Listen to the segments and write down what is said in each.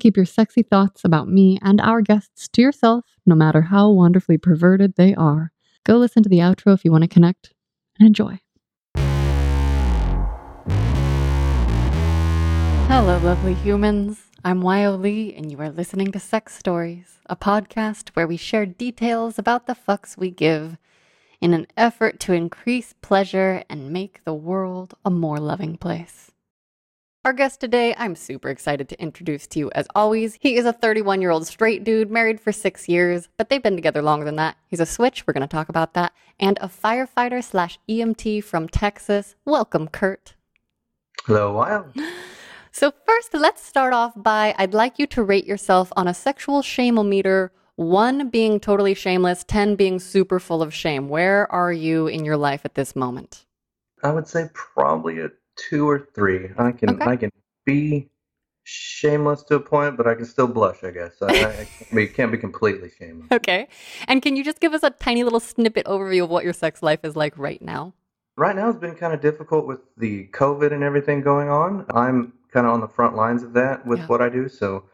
keep your sexy thoughts about me and our guests to yourself, no matter how wonderfully perverted they are. Go listen to the outro if you want to connect and enjoy. Hello, lovely humans. I'm Wyo Lee, and you are listening to Sex Stories, a podcast where we share details about the fucks we give in an effort to increase pleasure and make the world a more loving place. Our guest today, I'm super excited to introduce to you as always. He is a 31 year old straight dude, married for six years, but they've been together longer than that. He's a switch, we're going to talk about that, and a firefighter slash EMT from Texas. Welcome, Kurt. Hello, Wyo. So, first, let's start off by I'd like you to rate yourself on a sexual shameometer, one being totally shameless, 10 being super full of shame. Where are you in your life at this moment? I would say probably a two or three. I can Okay. I can be shameless to a point, but I can still blush. I guess I, I, can't, be, can't be completely shameless. Okay. And can you just give us a tiny little snippet overview of what your sex life is like right now? Right now, it's been kind of difficult with the COVID and everything going on. I'm kind of on the front lines of that with Yeah. what I do. So,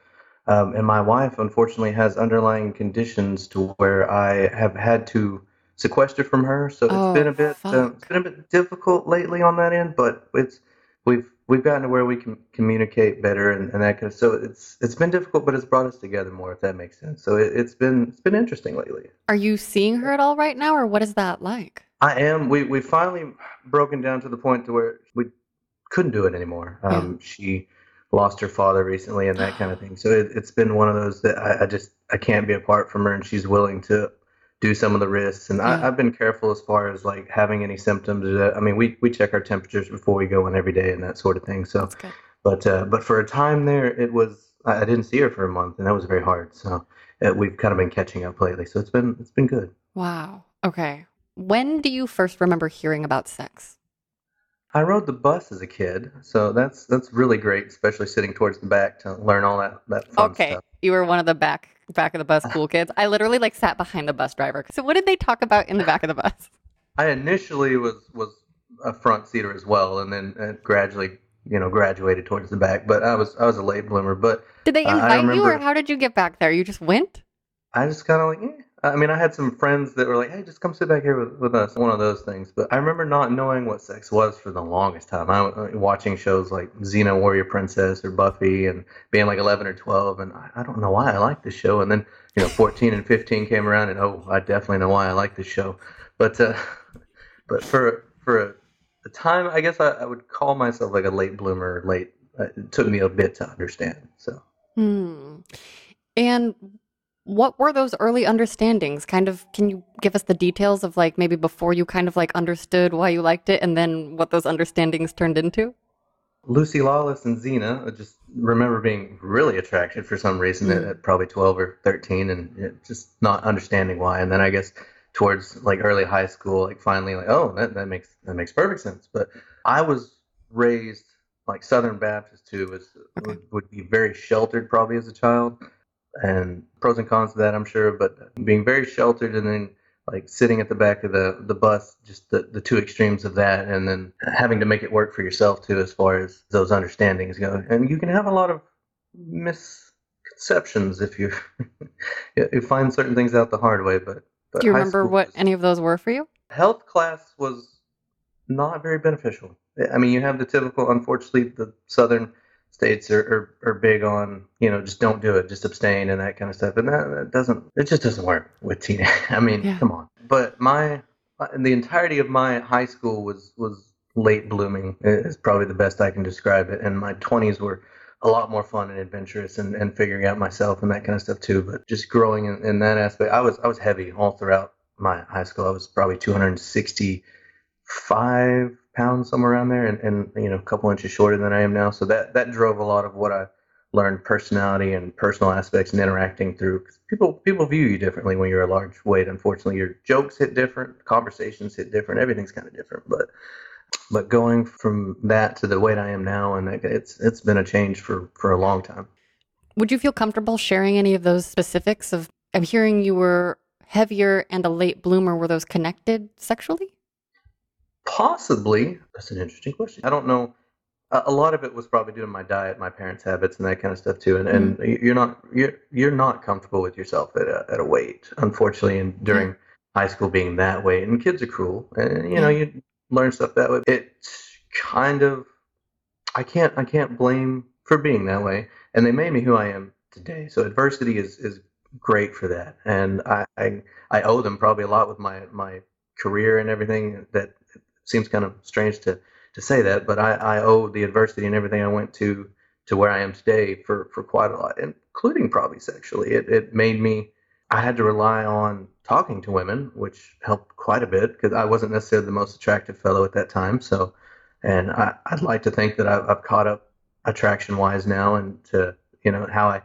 um, and my wife unfortunately has underlying conditions to where I have had to sequester from her. So Oh, it's been a bit um, it's been a bit difficult lately on that end. But it's we've we've gotten to where we can communicate better and, and that kind of. So it's it's been difficult, but it's brought us together more, if that makes sense. So it, it's been it's been interesting lately. Are you seeing her at all right now, or what is that like? I am. We we finally broken down to the point to where we couldn't do it anymore. Yeah. Um, She lost her father recently and that kind of thing. So it, it's been one of those that I, I just I can't be apart from her, and she's willing to do some of the risks. And Yeah. I, I've been careful as far as like having any symptoms. I mean, we we check our temperatures before we go in every day and that sort of thing. So, but uh, but for a time there, it was I, didn't see her for a month, and that was very hard. So uh, we've kind of been catching up lately. So it's been it's been good. Wow. Okay. When do you first remember hearing about sex? I rode the bus as a kid, so that's that's really great, especially sitting towards the back to learn all that that fun Okay. stuff. You were one of the back back of the bus cool kids. I literally like sat behind the bus driver. So what did they talk about in the back of the bus? I initially was was a front seater as well, and then uh, gradually, you know, graduated towards the back. But I was I was a late bloomer, but Did they Uh, I invite you or how did you get back there? You just went? I just kind of like, eh. I mean, I had some friends that were like, "Hey, just come sit back here with, with us." One of those things. But I remember not knowing what sex was for the longest time. I was watching shows like Xena Warrior Princess or Buffy, and being like 11 or 12, and I, I don't know why I liked this show. And then you know, 14 and 15 came around, and oh, I definitely know why I like this show. But uh, but for for a, a time, I guess I, I would call myself like a late bloomer. Late. Uh, It took me a bit to understand. So. Hmm. And what were those early understandings? Kind of, can you give us the details of like maybe before you kind of like understood why you liked it and then what those understandings turned into? Lucy Lawless and Xena, I just remember being really attracted for some reason at, Mm. at probably 12 or 13 and it, just not understanding why. And then I guess towards like early high school, like finally like, oh, that, that makes, that makes perfect sense. But I was raised like Southern Baptist too, was, Okay. would, would be very sheltered probably as a child and pros and cons to that, I'm sure, but being very sheltered and then like sitting at the back of the, the bus, just the, the two extremes of that, and then having to make it work for yourself too, as far as those understandings go. And you can have a lot of misconceptions if you you find certain things out the hard way. But, but Do you remember what was- any of those were for you? health class was not very beneficial. I mean, you have the typical, unfortunately, the southern states are, are, are big on, you know, just don't do it, just abstain and that kind of stuff. And that, that doesn't, it just doesn't work with teenage. I mean, Yeah. come on. But my, the entirety of my high school was, was late blooming is probably the best I can describe it. And my 20s were a lot more fun and adventurous and, and figuring out myself and that kind of stuff too. But just growing in, in that aspect, I was, I was heavy all throughout my high school. I was probably 265 pounds, somewhere around there, and, and you know, a couple inches shorter than I am now. So that that drove a lot of what I learned, personality and personal aspects, and interacting through. people people view you differently when you're a large weight. Unfortunately, your jokes hit different, conversations hit different, everything's kind of different. But but going from that to the weight I am now, and it's it's been a change for for a long time. Would you feel comfortable sharing any of those specifics of I'm hearing you were heavier and a late bloomer. Were those connected sexually? Possibly. That's an interesting question. I don't know a a lot of it was probably due to my diet, my parents' habits, and that kind of stuff too. And and mm-hmm. you're not you're you're not comfortable with yourself at a at a weight, unfortunately. And during high school, being that way, and kids are cruel, and you know you learn stuff that way. It's kind of I can't I can't blame for being that way, and they made me who I am today. So adversity is is great for that, and I I, I owe them probably a lot with my my career and everything. That seems kind of strange to to say that, but I, I owe the adversity and everything I went to to where I am today for for quite a lot, including probably sexually. It it made me I had to rely on talking to women, which helped quite a bit because I wasn't necessarily the most attractive fellow at that time. So, and I, I'd like to think that I've, I've caught up attraction wise now, and to you know how I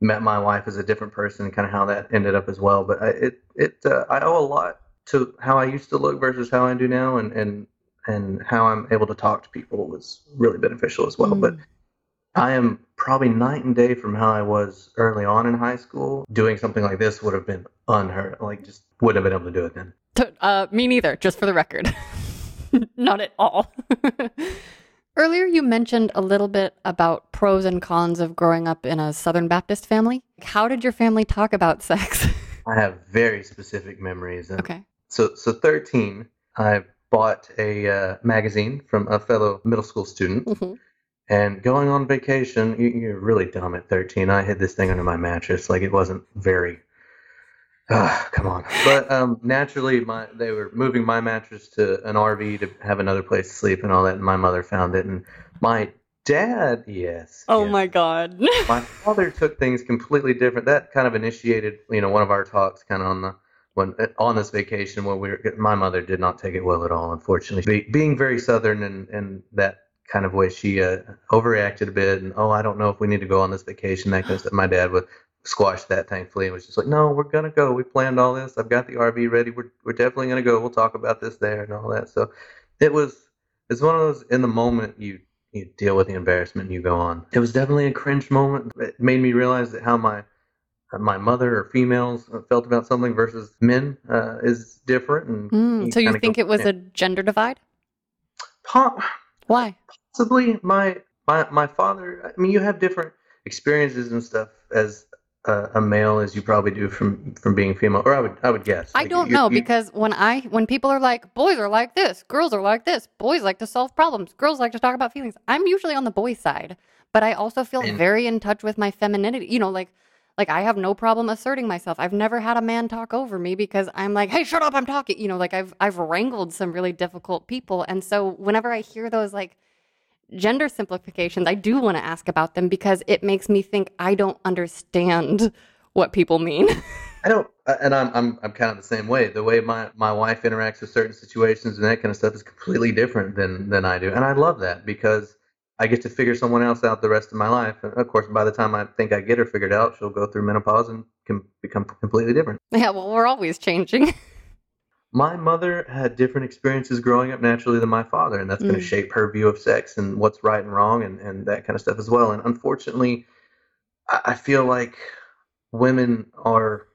met my wife as a different person, and kind of how that ended up as well. But I, it it uh, I owe a lot to how I used to look versus how I do now, and and and how I'm able to talk to people was really beneficial as well. But Mm. I am probably night and day from how I was early on in high school. Doing something like this would have been unheard. Like, just wouldn't have been able to do it then. Uh, me neither, just for the record. Not at all. Earlier, you mentioned a little bit about pros and cons of growing up in a Southern Baptist family. How did your family talk about sex? I have very specific memories. And okay. So, so 13, I bought a uh, magazine from a fellow middle school student. Mhm. And going on vacation, you, you're really dumb at 13. I hid this thing under my mattress. Like, it wasn't very. Ah, come on. But um, naturally, my they were moving my mattress to an RV to have another place to sleep and all that. And my mother found it. And my dad, yes. Oh yes. my God. my father took things completely different. That kind of initiated, you know, one of our talks kind of on the when on this vacation where we were. My mother did not take it well at all, unfortunately. Be, being very southern and and that kind of way, she uh, overreacted a bit. And oh, I don't know if we need to go on this vacation. That. My dad would squash that thankfully and was just like, no, we're gonna go. We planned all this. I've got the RV ready. We're we're definitely gonna go. We'll talk about this there and all that. So it was it's one of those in the moment you you deal with the embarrassment and you go on. It was definitely a cringe moment. It made me realize that how my my mother or females felt about something versus men uh, is different. And Mm, so you think it was yeah. a gender divide? Po- Why? possibly my my my father? I mean, you have different experiences and stuff as a, a male as you probably do from from being female, or I would I would guess. I Like, don't you- know you- because when I when people are like boys are like this, girls are like this, boys like to solve problems, girls like to talk about feelings. I'm usually on the boy side, but I also feel And- very in touch with my femininity. You know, like like I have no problem asserting myself. I've never had a man talk over me because I'm like, "Hey, shut up, I'm talking." You know, like I've I've wrangled some really difficult people. And so whenever I hear those like gender simplifications, I do want to ask about them because it makes me think I don't understand what people mean. I don't, uh, and I'm I'm I'm kind of the same way. The way my my wife interacts with certain situations and that kind of stuff is completely different than than I do, and I love that because I get to figure someone else out the rest of my life. And of course, by the time I think I get her figured out, she'll go through menopause and can become completely different. yeah, well, we're always changing. My mother had different experiences growing up naturally than my father, and that's going to Mm. shape her view of sex and what's right and wrong and, and that kind of stuff as well. And unfortunately, I, I feel like women are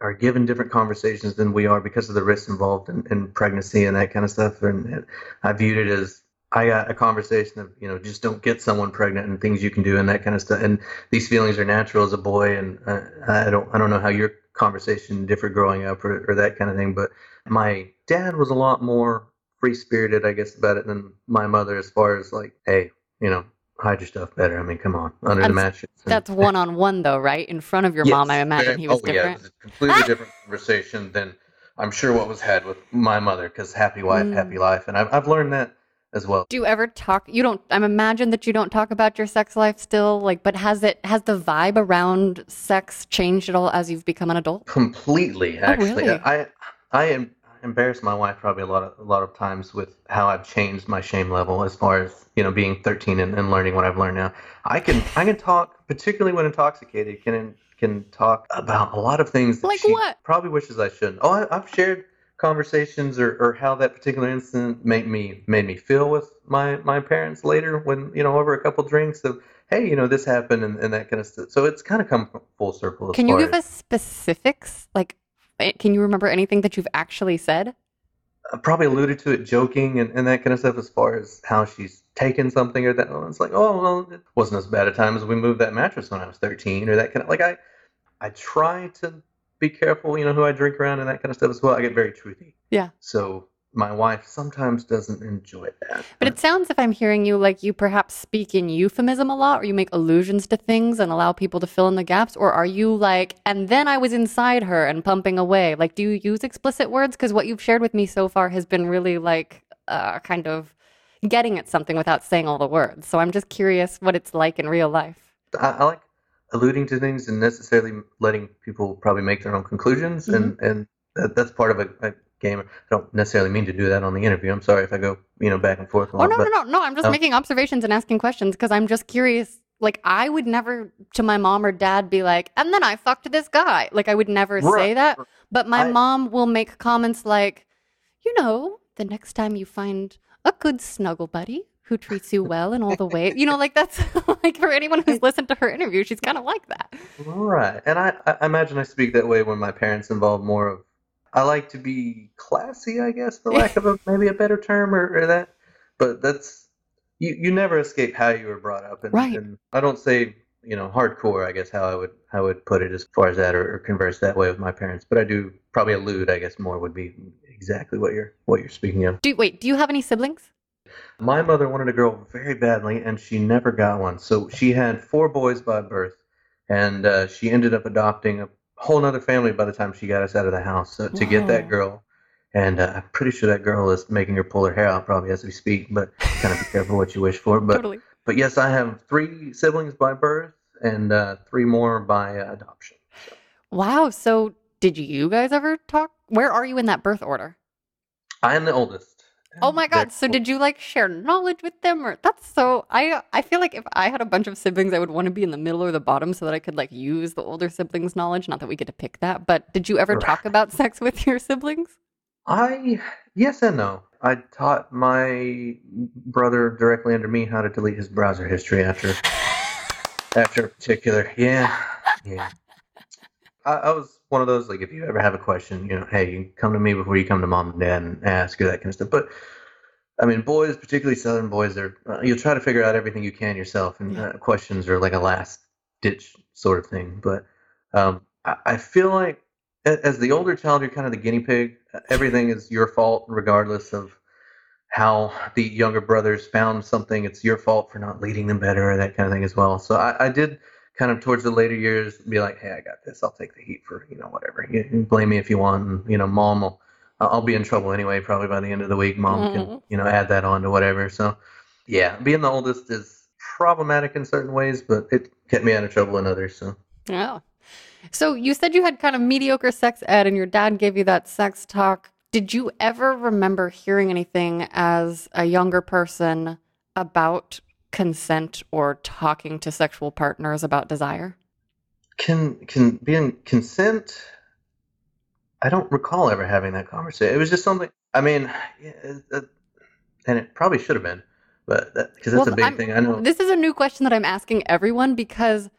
are given different conversations than we are because of the risks involved in, in pregnancy and that kind of stuff. And, and I viewed it as I got a conversation of you know just don't get someone pregnant and things you can do and that kind of stuff. And these feelings are natural as a boy, and uh, I don't I don't know how your conversation differed growing up or, or that kind of thing, but my dad was a lot more free spirited, I guess, about it than my mother as far as like, hey, you know, hide your stuff better. I mean, come on, under the mattress. That's one on one, though, right? In front of your mom, I imagine he was oh, Yeah, different. it was a completely different conversation than I'm sure what was had with my mother because happy wife, Mm. happy life. And I've, I've learned that as well. Do you ever talk? You don't. I'm imagine that you don't talk about your sex life still. Like, but has it has the vibe around sex changed at all as you've become an adult? Completely, oh, actually. Oh, really? I I am embarrass my wife probably a lot of a lot of times with how I've changed my shame level as far as you know being 13 and, and learning what I've learned now. I can I can talk particularly when intoxicated can can talk about a lot of things that Like what? probably wishes I shouldn't. Oh, I, I've shared conversations or, or how that particular incident made me made me feel with my my parents later when you know over a couple drinks of hey you know this happened and, and that kind of stuff. So it's kind of come full circle. As Can you give as- us specifics? Like, eh, can you remember anything that you've actually said? I probably alluded to it joking and, and that kind of stuff as far as how she's taken something or that. And it's like, oh well, it wasn't as bad a time as we moved that mattress when I was 13 or that kind of like I I try to be careful, you know, who I drink around and that kind of stuff as well. I get very truthy. Yeah. So my wife sometimes doesn't enjoy that. But it sounds, if I'm hearing you, like you perhaps speak in euphemism a lot, or you make allusions to things and allow people to fill in the gaps, or are you like, and then I was inside her and pumping away? Like, do you use explicit words? Because what you've shared with me so far has been really like uh, kind of getting at something without saying all the words. So I'm just curious what it's like in real life. I, I like alluding to things and necessarily letting people probably make their own conclusions, and mm-hmm. and that, that's part of a, a game. I don't necessarily mean to do that on the interview. I'm sorry if I go, you know, back and forth. Oh lot, no, but- no, no, no! I'm just Oh. making observations and asking questions because I'm just curious. Like I would never to my mom or dad be like, and then I fucked this guy. Like I would never say Right. that. But my I- mom will make comments like, you know, the next time you find a good snuggle buddy who treats you well in all the way, you know, like that's like for anyone who's listened to her interview, she's kind of like that. Right. And I, I imagine I speak that way when my parents involve more of I like to be classy, I guess, for lack of a maybe a better term or, or that. But that's you, you never escape how you were brought up and, Right. and I don't say, you know, hardcore, I guess how I would how I would put it as far as that or, or converse that way with my parents. But I do probably allude, I guess more would be exactly what you're what you're speaking of. Do wait, do you have any siblings? My mother wanted a girl very badly, and she never got one. So she had four boys by birth, and uh, she ended up adopting a whole other family by the time she got us out of the house so, to get that girl. And uh, I'm pretty sure that girl is making her pull her hair out probably as we speak, but kind of be careful what you wish for. But totally. but yes, I have three siblings by birth and uh, three more by uh, adoption. Wow. So did you guys ever talk? Where are you in that birth order? I am the oldest. Oh my god! So did you like share knowledge with them, or that's so? I I feel like if I had a bunch of siblings, I would want to be in the middle or the bottom so that I could like use the older siblings' knowledge. Not that we get to pick that, but did you ever talk about sex with your siblings? I yes and no. I taught my brother directly under me how to delete his browser history after after a particular yeah yeah. I, I was one of those like if you ever have a question, you know, hey, you come to me before you come to mom and dad and ask or that kind of stuff. But I mean, boys, particularly Southern boys, they're uh, you'll try to figure out everything you can yourself, and uh, questions are like a last ditch sort of thing. But um, I, I feel like as the older child, you're kind of the guinea pig. Everything is your fault, regardless of how the younger brothers found something. It's your fault for not leading them better, or that kind of thing as well. So I, I did kind of towards the later years be like, hey, I got this. I'll take the heat for you know whatever. You can blame me if you want. And, you know, mom will. I'll be in trouble anyway. Probably by the end of the week, mom can Mhm. you know add that on to whatever. So yeah, being the oldest is problematic in certain ways, but it kept me out of trouble in others. So Yeah. So you said you had kind of mediocre sex ed, and your dad gave you that sex talk. Did you ever remember hearing anything as a younger person about consent or talking to sexual partners about desire? can can being consent i don't recall ever having that conversation it was just something i mean it- it- uh, uh, and it probably should have been but because that's Well, a big I'm- thing i know This is a new question that I'm asking everyone because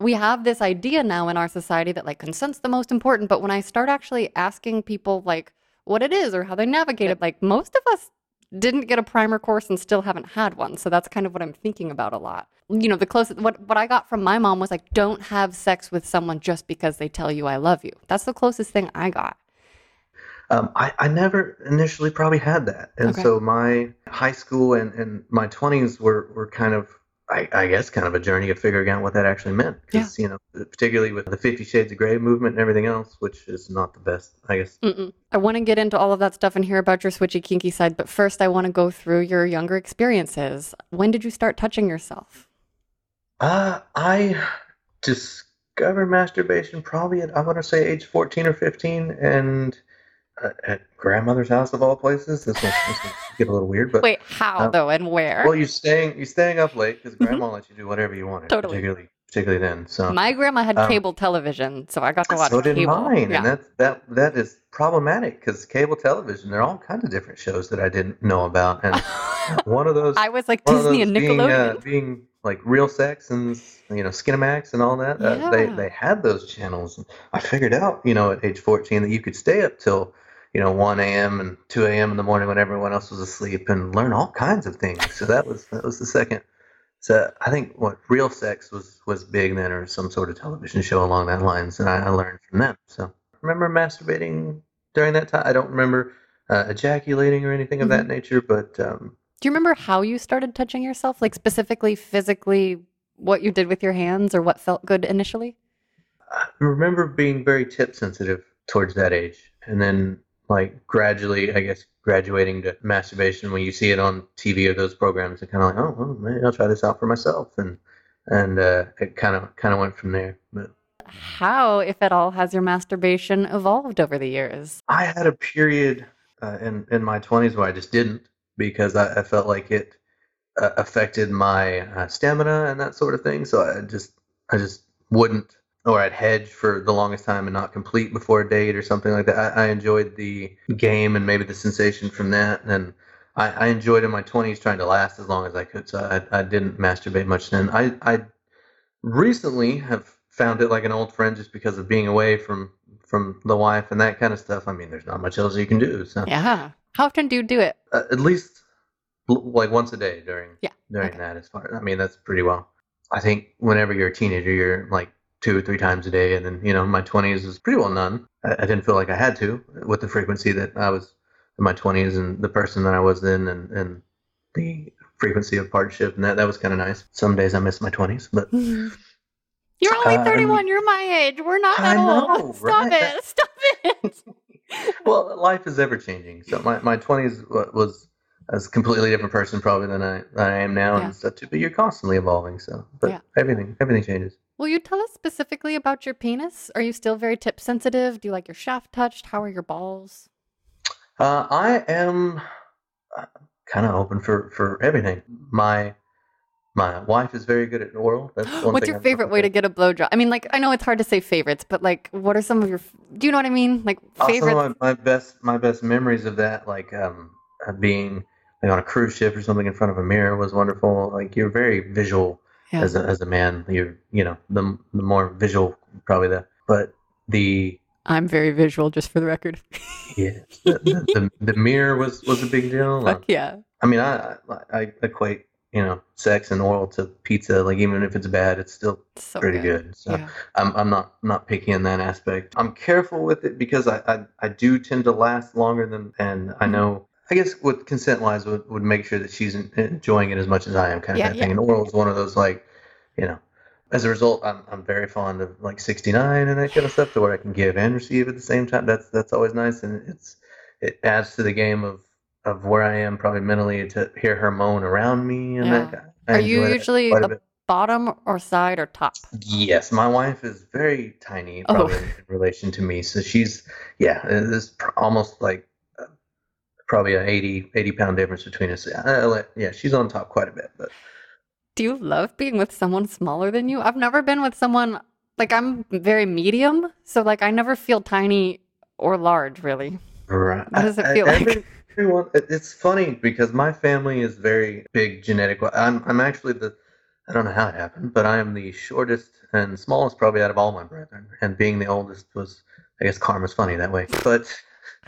we have this idea now in our society that like consent's the most important. But when I start actually asking people like what it is or how they navigate it, like most of us didn't get a primer course and still haven't had one. So that's kind of what I'm thinking about a lot. You know, the closest what what I got from my mom was like, don't have sex with someone just because they tell you I love you. That's the closest thing I got. um, I, I never initially probably had that and Okay. so my high school and, and my 20s were, were kind of I, I guess kind of a journey of figuring out what that actually meant because you know particularly with the 50 shades of gray movement and everything else which is not the best i guess Mm-mm. I want to get into all of that stuff and hear about your switchy kinky side, but first I want to go through your younger experiences. When did you start touching yourself? Uh, I discovered masturbation probably at, I want to say age 14 or 15 and at grandmother's house of all places. This will, this will get a little weird, but Wait, how um, though, and where? well, you're staying, you're staying up late because grandma lets you do whatever you wanted, Totally. particularly, particularly then. So, My grandma had um, cable television, so I got to watch so did cable. mine. Yeah. And that, that, that is problematic because cable television, there are all kinds of different shows that I didn't know about. And one of those, I was like Disney and those being, uh, Nickelodeon. being like real sex and you know Skinamax and all that. Uh, they they had those channels. I figured out you know at age 14 that you could stay up till you know 1 a.m. and 2 a.m. in the morning when everyone else was asleep, and learn all kinds of things. So that was that was the second. So I think what real sex was was big then, or some sort of television show along that lines, and I, I learned from them. So remember masturbating during that time. I don't remember uh, ejaculating or anything of that nature, but um, Do you remember how you started touching yourself? Like specifically physically what you did with your hands or what felt good initially? I remember being very tip sensitive towards that age, and then like gradually, I guess, graduating to masturbation when you see it on TV or those programs, and kind of like, oh, well, maybe I'll try this out for myself, and and uh, it kind of kind of went from there. But How, if at all, has your masturbation evolved over the years? I had a period uh, in in my twenties where I just didn't because I, I felt like it uh, affected my uh, stamina and that sort of thing. So I just I just wouldn't, or I'd hedge for the longest time and not complete before a date or something like that. I, I enjoyed the game and maybe the sensation from that, and I, I enjoyed in my twenties trying to last as long as I could. So I, I didn't masturbate much then. I I recently have found it like an old friend just because of being away from from the wife and that kind of stuff. I mean, there's not much else you can do. So Yeah. How often do you do it? uh, at least like once a day during Yeah, during okay. that as far I mean that's pretty well. I think whenever you're a teenager you're like two or three times a day and then you know my 20s was pretty well none. I, I didn't feel like I had to with the frequency that I was in my 20s and the person that I was then and and the frequency of partnership and that that was kind of nice. Some days I miss my 20s, but You're only Um, 31. You're my age. We're not that old. Stop right? it. Stop it. well, life is ever changing. So my my 20s wa- was a completely different person probably than I than I am now Yeah. and stuff too. But you're constantly evolving, so but Yeah. everything everything changes. Will you tell us specifically about your penis? Are you still very tip sensitive? Do you like your shaft touched? How are your balls? Uh, I am kind of open for for everything. My my wife is very good at oral. That's one What's your I'm favorite way to get a blowjob? I mean, like, I know it's hard to say favorites, but like, what are some of your? Do you know what I mean? Like Also, favorites. my, my best my best memories of that, like um, uh, being like on a cruise ship or something in front of a mirror, was wonderful. Like you're very visual Yeah. as a as a man. You're you know the the more visual probably the but the I'm very visual, just for the record. yeah the, the, the, mirror was was a big deal. Fuck yeah. I mean, I, I I equate you know sex and oral to pizza. Like even if it's bad, it's still So pretty good. So Yeah. I'm I'm not not picky in that aspect. I'm careful with it because I I, I do tend to last longer than and I Mhm. know. I guess with consent wise would, would make sure that she's enjoying it as much as I am, kind of Yeah, that thing. And oral is one of those like, you know, as a result, I'm I'm very fond of like 69 and that kind of stuff, to where I can give and receive at the same time. That's that's always nice, and it's it adds to the game of of where I am probably mentally to hear her moan around me and that. Yeah. I Are you usually a a bottom or side or top? Yes, my wife is very tiny, Oh. probably in, in relation to me. So she's, yeah, it's almost like probably a 80, 80 pound difference between us. Yeah, I she's on top quite a bit, but Do you love being with someone smaller than you? I've never been with someone like I'm very medium, so like I never feel tiny or large really. right. What does it I- I- feel like? Everyone, it's funny because my family is very big genetic. I'm, I'm actually the, I don't know how it happened, but I am the shortest and smallest probably out of all my brethren. And being the oldest was, I guess, karma's funny that way. But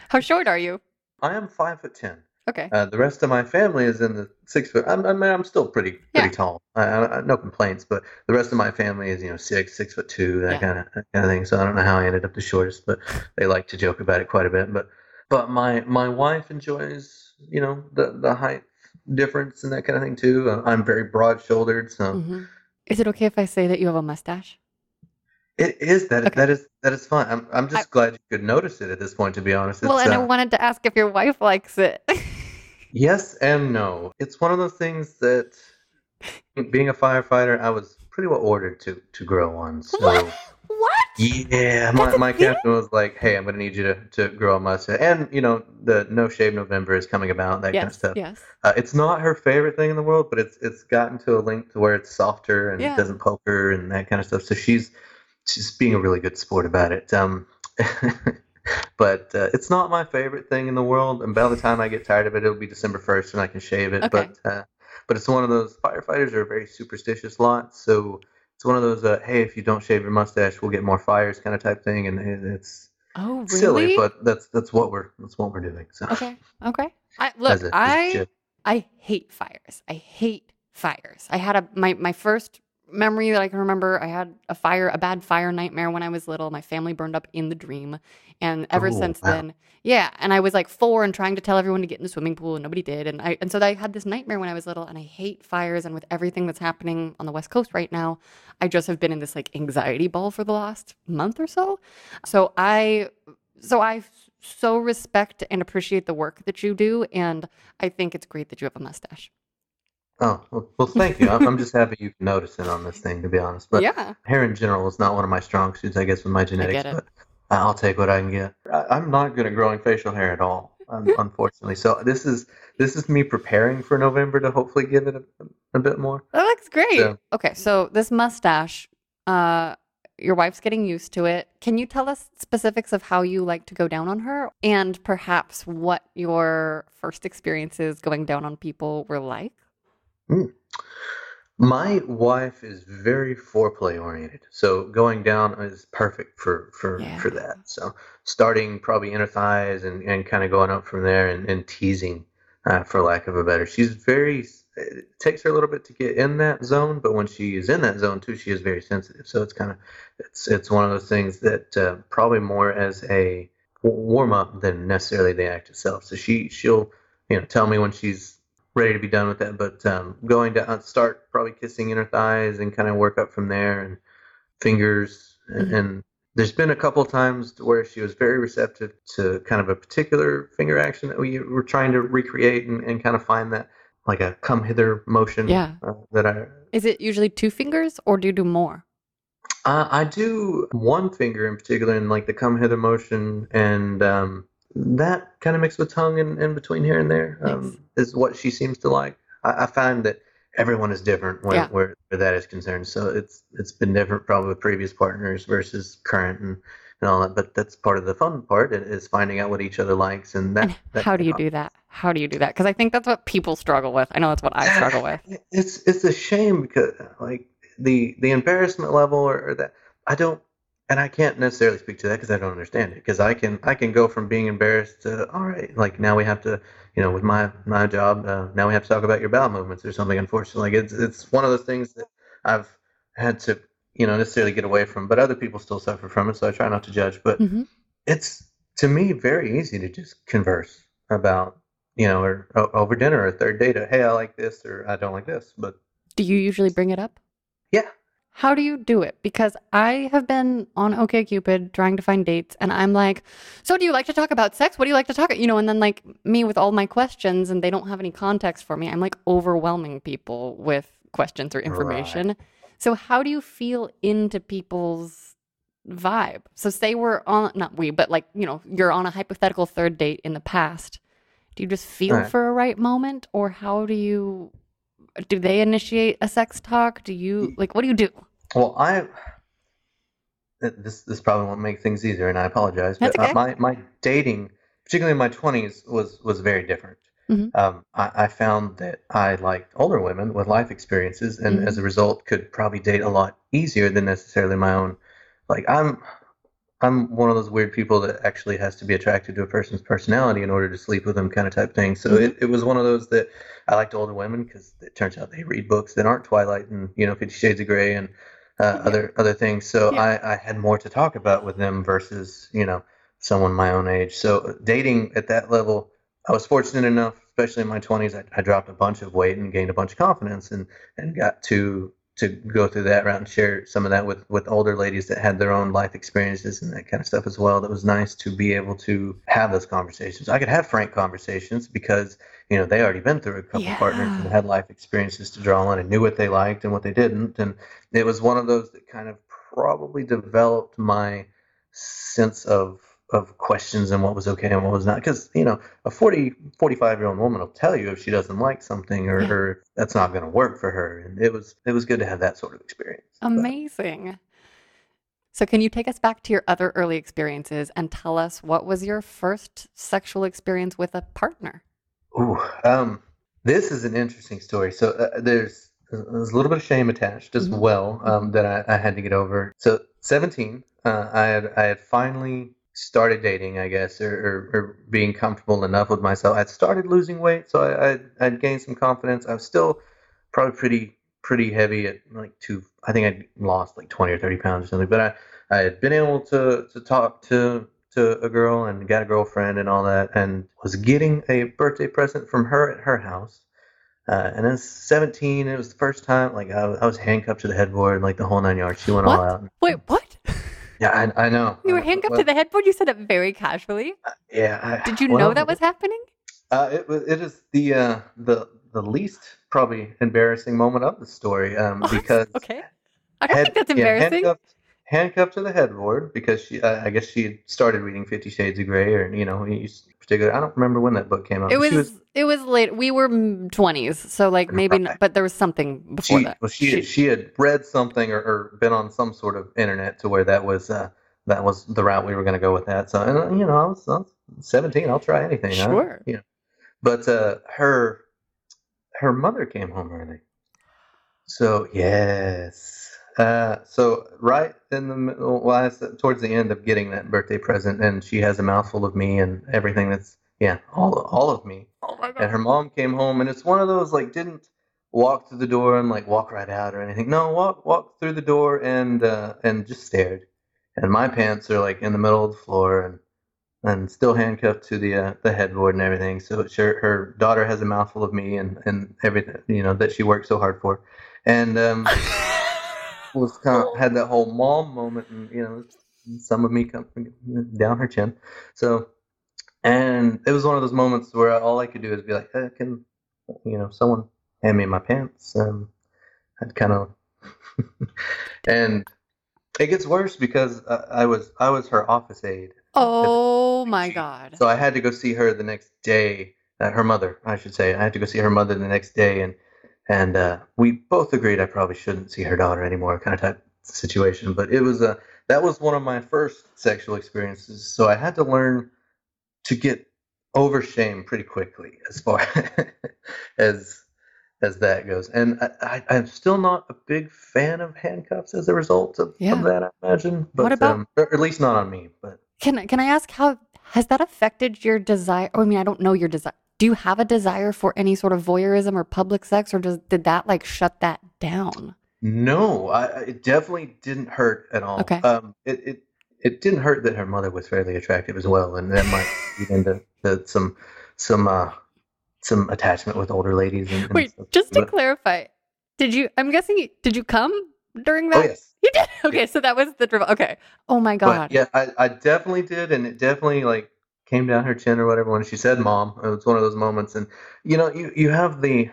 How short are you? I am five foot ten. Okay. Uh, the rest of my family is in the six foot. I'm, I mean, I'm still pretty pretty Yeah. tall. I, I, no complaints. But the rest of my family is you know six, six foot two, that Yeah. kind of kind of thing. So I don't know how I ended up the shortest, but they like to joke about it quite a bit. But but my my wife enjoys you know the the height difference and that kind of thing too. Uh, I'm very broad shouldered, so hmm Is it okay if I say that you have a mustache? It is that Okay. that is that is fun. I'm I'm just glad you could notice it at this point. To be honest, well, It's, and I uh, wanted to ask if your wife likes it. Yes and no. It's one of those things that, being a firefighter, I was pretty well ordered to to grow one. So What? what? yeah, my, my captain was like, "Hey, I'm gonna need you to, to grow a mustache." And you know, the No Shave November is coming about, that kind of stuff. Yes. Uh, it's not her favorite thing in the world, but it's it's gotten to a link to where it's softer and Yeah. it doesn't poke her and that kind of stuff. So she's she's being a really good sport about it. Um, but uh, it's not my favorite thing in the world. And by the time I get tired of it, it'll be December first, and I can shave it. Okay. But uh, but it's one of those firefighters are a very superstitious lot, so it's one of those uh, hey, if you don't shave your mustache, we'll get more fires kind of type thing, and it's Oh, really? silly, but that's that's what we're that's what we're doing. So Okay. Okay. I look, a I. I hate fires. I hate fires. I had a my my first memory that I can remember. I had a fire, a bad fire nightmare when I was little. My family burned up in the dream, and ever Oh since wow. then, yeah. And I was like four and trying to tell everyone to get in the swimming pool, and nobody did. And I and so I had this nightmare when I was little, and I hate fires. And with everything that's happening on the west coast right now, I just have been in this like anxiety ball for the last month or so. So I so I so respect and appreciate the work that you do, and I think it's great that you have a mustache. Oh well, thank you. I'm, just happy you can notice it on this thing, to be honest. But Yeah, hair in general is not one of my strong suits, I guess, with my genetics. But I'll take what I can get. I'm not good at growing facial hair at all, unfortunately. So this is this is me preparing for November to hopefully give it a, a bit more. That looks great. So Okay, so this mustache, uh, your wife's getting used to it. Can you tell us specifics of how you like to go down on her, and perhaps what your first experiences going down on people were like? Mm. my wife is very foreplay oriented, so going down is perfect for for Yeah. for that. So starting probably inner thighs and and kind of going up from there and, and teasing, uh, for lack of a better. She's very. It takes her a little bit to get in that zone, but when she is in that zone too, she is very sensitive. So it's kind of it's it's one of those things that uh, probably more as a warm up than necessarily the act itself. So she she'll you know tell me when she's ready to be done with that. But um, going to uh, start probably kissing inner thighs and kind of work up from there and fingers and, Mhm. and there's been a couple times where she was very receptive to kind of a particular finger action that we were trying to recreate and, and kind of find that like a come hither motion Yeah. uh, that I Is it usually two fingers, or do you do more? uh, I do one finger in particular in like the come hither motion and um, that kind of mixed with tongue in, in between here and there um, is what she seems to like. I, I find that everyone is different where, Yeah. where, where that is concerned. So it's it's been different probably with previous partners versus current and, and all that. But that's part of the fun part is finding out what each other likes and that. And that how do you do that? How do you do that? Because I think that's what people struggle with. I know that's what I struggle with. It's it's a shame because like the the embarrassment level or, or that I don't and I can't necessarily speak to that because I don't understand it because I can I can go from being embarrassed to all right like now we have to you know with my my job uh, now we have to talk about your bowel movements or something unfortunately. Like it's it's one of those things that I've had to you know necessarily get away from but other people still suffer from it so I try not to judge. But hmm it's to me very easy to just converse about you know or o- over dinner or third date hey I like this or I don't like this but Do you usually bring it up? yeah How do you do it? Because I have been on OKCupid trying to find dates, and I'm like, "So do you like to talk about sex? What do you like to talk?" You know, and then like me with all my questions, and they don't have any context for me. I'm like overwhelming people with questions or right information. So how do you feel into people's vibe? So say we're on, not we, but like you know, you're on a hypothetical third date in the past. Do you just feel Right. for a right moment, or how do you? Do they initiate a sex talk? Do you like? What do you do? Well, I this this probably won't make things easier, and I apologize, That's but uh, okay. my my dating, particularly in my twenties, was was very different. hmm Um, I, I found that I liked older women with life experiences, and hmm as a result, could probably date a lot easier than necessarily my own. Like I'm I'm one of those weird people that actually has to be attracted to a person's personality in order to sleep with them, kind of type thing. So hmm it, it was one of those that I liked older women because it turns out they read books that aren't Twilight and you know Fifty Shades of Grey and uh, Yeah. other other things. So Yeah. I, I had more to talk about with them versus you know someone my own age. So dating at that level, I was fortunate enough, especially in my twenties, I, I dropped a bunch of weight and gained a bunch of confidence and and got to to go through that route and share some of that with with older ladies that had their own life experiences and that kind of stuff as well. That was nice to be able to have those conversations. I could have frank conversations because you know they already been through a couple partners and had life experiences to draw on and knew what they liked and what they didn't. And it was one of those that kind of probably developed my sense of of questions and what was okay and what was not because you know a 40 45 year old woman will tell you if she doesn't like something or, Yeah. or that's not going to work for her and it was it was good to have that sort of experience but Amazing. So, can you take us back to your other early experiences and tell us what was your first sexual experience with a partner? ooh, um this is an interesting story so uh, there's there's a little bit of shame attached as hmm well um, that I, I had to get over so 17 uh, I had I had finally started dating, I guess, or, or, or being comfortable enough with myself, I'd started losing weight, so I, I'd, I'd gained some confidence. I was still probably pretty pretty heavy at like two. I think I'd lost like twenty or thirty pounds or something. But I I had been able to to talk to to a girl and got a girlfriend and all that, and was getting a birthday present from her at her house. Uh, and then 17, it was the first time like I, I was handcuffed to the headboard, and, like the whole nine yards. She went all out. Wait, what? Yeah, I, I know. You were Uh, handcuffed well, to the headboard? You said it very casually. Yeah. I, Did you well, know that was happening? Uh, it was. It is the uh, the the least probably embarrassing moment of the story um, because Okay. I don't head- think that's yeah, embarrassing. handcuffed, handcuffed to the headboard because she, uh, I guess she had started reading Fifty Shades of Grey, or you know, particular. I don't remember when that book came out. it but was it was late. We were twenties, so like maybe, Right. not, but there was something before she, that. well, she, she had read something or, or been on some sort of internet to where that was uh, that was the route we were going to go with that. So, and you know, I was, I was 17. I'll try anything. Sure. You know, but uh, her her mother came home early. So yes. Uh, so right in the middle, well, I said towards the end of getting that birthday present, and she has a mouthful of me and everything that's yeah, all all of me. Oh my God. and her mom came home and it's one of those like didn't walk through the door and like walk right out or anything. No walk walk through the door and uh and just stared. And my pants are like in the middle of the floor and and still handcuffed to the uh, the headboard and everything. So sure her daughter has a mouthful of me and and everything you know that she worked so hard for. And um was kind of had that whole mom moment and you know some of me come down her chin so and it was one of those moments where all I could do is be like, eh, "Can you know someone hand me my pants?" Um, I'd kind of, and it gets worse because uh, I was I was her office aide, oh my god. so I had to go see her the next day. Uh, her mother, I should say. I had to go see her mother the next day, and and uh, we both agreed I probably shouldn't see her daughter anymore, kind of type situation. But it was a that was one of my first sexual experiences, so I had to learn to get over shame pretty quickly as far as as that goes. And I, I'm still not a big fan of handcuffs as a result of, Yeah. of that, I imagine. But What about- um, at least not on me. But Can can I ask how has that affected your desire? I mean, I don't know your desire. Do you have a desire for any sort of voyeurism or public sex, or does did that like shut that down? No, I, I- it definitely didn't hurt at all. Okay. Um, it, it it didn't hurt that her mother was fairly attractive as well, and that might lead into to some some uh some attachment with older ladies. And, and Wait, stuff. just to But- clarify, did you? I'm guessing you, did you come during that? oh yes, You did. Okay, so that was the dribble. Okay. Oh my god. but yeah, I, I definitely did, and it definitely like came down her chin or whatever when she said "mom." It was one of those moments, and you know, you you have the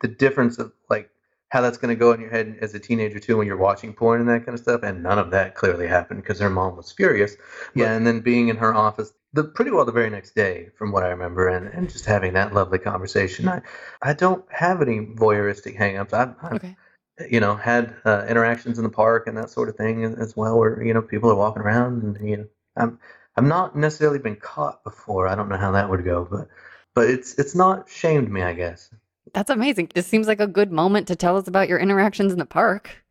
the difference of like how that's going to go in your head as a teenager too when you're watching porn and that kind of stuff and none of that clearly happened because her mom was furious. Yeah and then being in her office the pretty well the very next day from what i remember and, and just having that lovely conversation. I i don't have any voyeuristic hangups. I've, I've Okay. you know had uh, interactions in the park and that sort of thing as well where you know people are walking around and you know i'm i've not necessarily been caught before i don't know how that would go but but it's it's not shamed me i guess That's amazing. This seems like a good moment to tell us about your interactions in the park.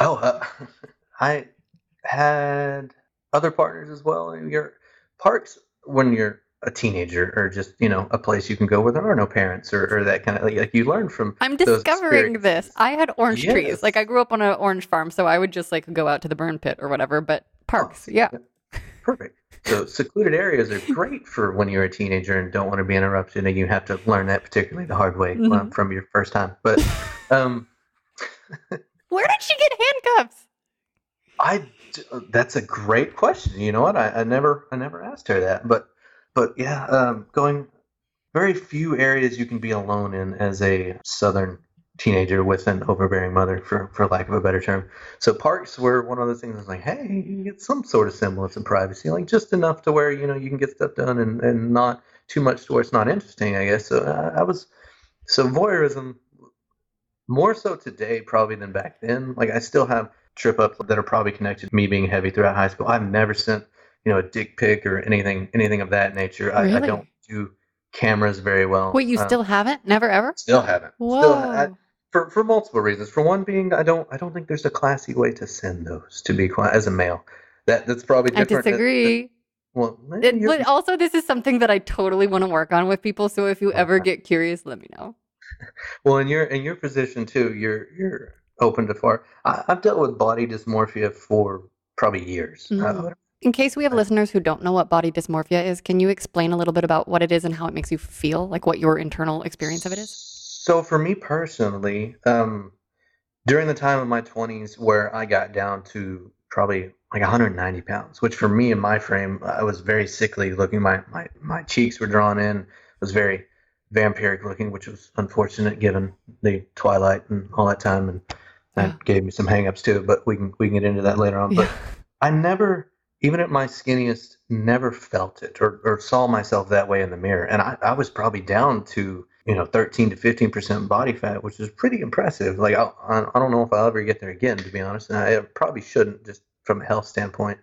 Oh, uh, I had other partners as well. Your parks when you're a teenager or just you know a place you can go where there are no parents or, or that kind of like, like you learn from I'm discovering this. I had orange trees. Like I grew up on an orange farm, so I would just like go out to the burn pit or whatever. But parks, yeah. Perfect. So secluded areas are great for when you're a teenager and don't want to be interrupted, and you have to learn that particularly the hard way um, Mhm. from your first time. But um, Where did she get handcuffs? I that's a great question. You know what? I, I never I never asked her that, but but yeah, um, going very few areas you can be alone in as a southern teenager with an overbearing mother, for for lack of a better term. So parks were one of those things. I was like, hey, you can get some sort of semblance of privacy, like just enough to where you know you can get stuff done and and not too much to where it's not interesting. I guess. So uh, I was so voyeurism more so today probably than back then. Like I still have trip ups that are probably connected to me being heavy throughout high school. I've never sent you know a dick pic or anything anything of that nature. I, I don't do cameras very well. Wait, you Uh, still haven't? Never ever? still haven't. Whoa. Still, I, for for multiple reasons. For one being, I don't I don't think there's a classy way to send those. To be quiet as a male, that that's probably I different. disagree. Well, It- but also, this is something that I totally want to work on with people. So if you ever get curious, let me know. well, in your in your position too, you're you're open to far. I, I've dealt with body dysmorphia for probably years. Mhm. Uh, In case we have listeners who don't know what body dysmorphia is, can you explain a little bit about what it is and how it makes you feel? Like what your internal experience of it is? So for me personally, um, during the time of my 20s where I got down to probably like 190 pounds, which for me in my frame, I was very sickly looking. My, my, my cheeks were drawn in, was very vampiric looking, which was unfortunate given the twilight and all that time. And that Yeah. gave me some hangups too, but we can, we can get into that later on. But I never, even at my skinniest, never felt it or, or saw myself that way in the mirror. And I, I was probably down to, you know, 13 to 15% body fat, which is pretty impressive. Like, I, I I don't know if I'll ever get there again, to be honest. And I probably shouldn't just from a health standpoint.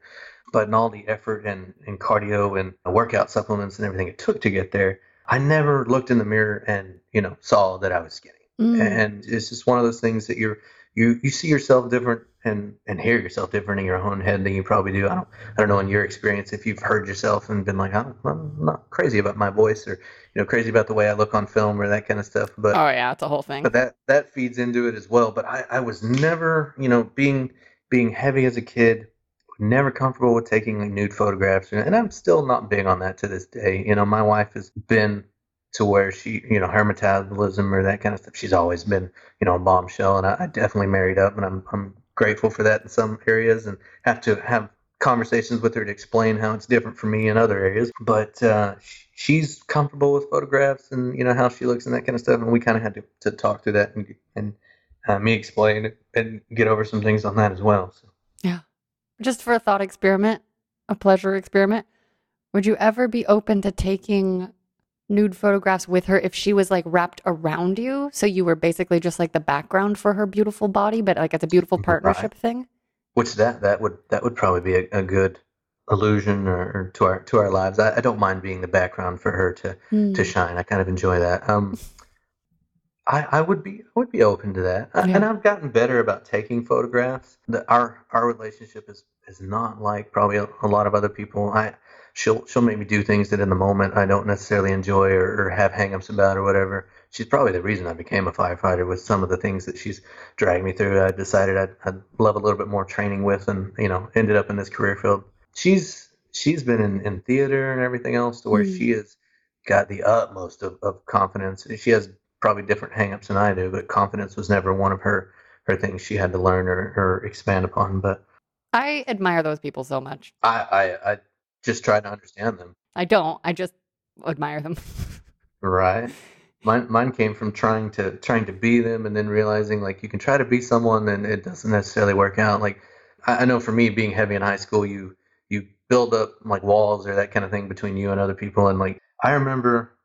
But in all the effort and, and cardio and workout supplements and everything it took to get there, I never looked in the mirror and, you know, saw that I was skinny Mm. and it's just one of those things that you're you you see yourself different and and hear yourself different in your own head than you probably do. I don't I don't know in your experience if you've heard yourself and been like I'm, I'm not crazy about my voice or you know crazy about the way I look on film or that kind of stuff. But oh yeah, it's a whole thing. but that that feeds into it as well. But I I was never you know being being heavy as a kid. Never comfortable with taking like nude photographs, and I'm still not big on that to this day. You know, my wife has been to where she, you know, her metabolism or that kind of stuff. She's always been, you know, a bombshell, and I, I definitely married up, and I'm I'm grateful for that in some areas, and have to have conversations with her to explain how it's different for me in other areas. But uh, she's comfortable with photographs and you know how she looks and that kind of stuff, and we kind of had to, to talk through that and and uh, me explain and get over some things on that as well. So. Just for a thought experiment, a pleasure experiment, would you ever be open to taking nude photographs with her if she was like wrapped around you? So you were basically just like the background for her beautiful body, but like it's a beautiful Right. partnership thing? Which that that would that would probably be a, a good illusion or, or to our to our lives. I, I don't mind being the background for her to Hmm. to shine. I kind of enjoy that. Um, I I would be I would be open to that, I- Yeah. and I've gotten better about taking photographs. The, our our relationship is is not like probably a, a lot of other people. I she'll she'll make me do things that in the moment I don't necessarily enjoy or, or have hangups about or whatever. She's probably the reason I became a firefighter with some of the things that she's dragged me through. I decided I'd, I'd love a little bit more training with, and you know, ended up in this career field. She's she's been in, in theater and everything else to where Mm. she has got the utmost of, of confidence. She has probably different hangups than I do, but confidence was never one of her her things she had to learn or, or expand upon. But I admire those people so much. I, I I just try to understand them. I don't. I just admire them. Right. Mine, mine came from trying to trying to be them and then realizing like you can try to be someone and it doesn't necessarily work out. Like I, I know for me being heavy in high school, you you build up like walls or that kind of thing between you and other people. And like I remember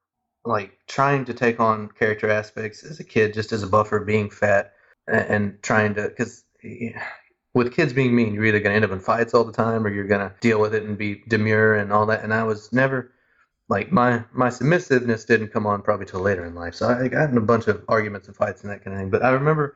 like trying to take on character aspects as a kid, just as a buffer, being fat and, and trying to because with kids being mean, you're either going to end up in fights all the time or you're going to deal with it and be demure and all that. And I was never like my my submissiveness didn't come on probably till later in life. So I got in a bunch of arguments and fights and that kind of thing. But I remember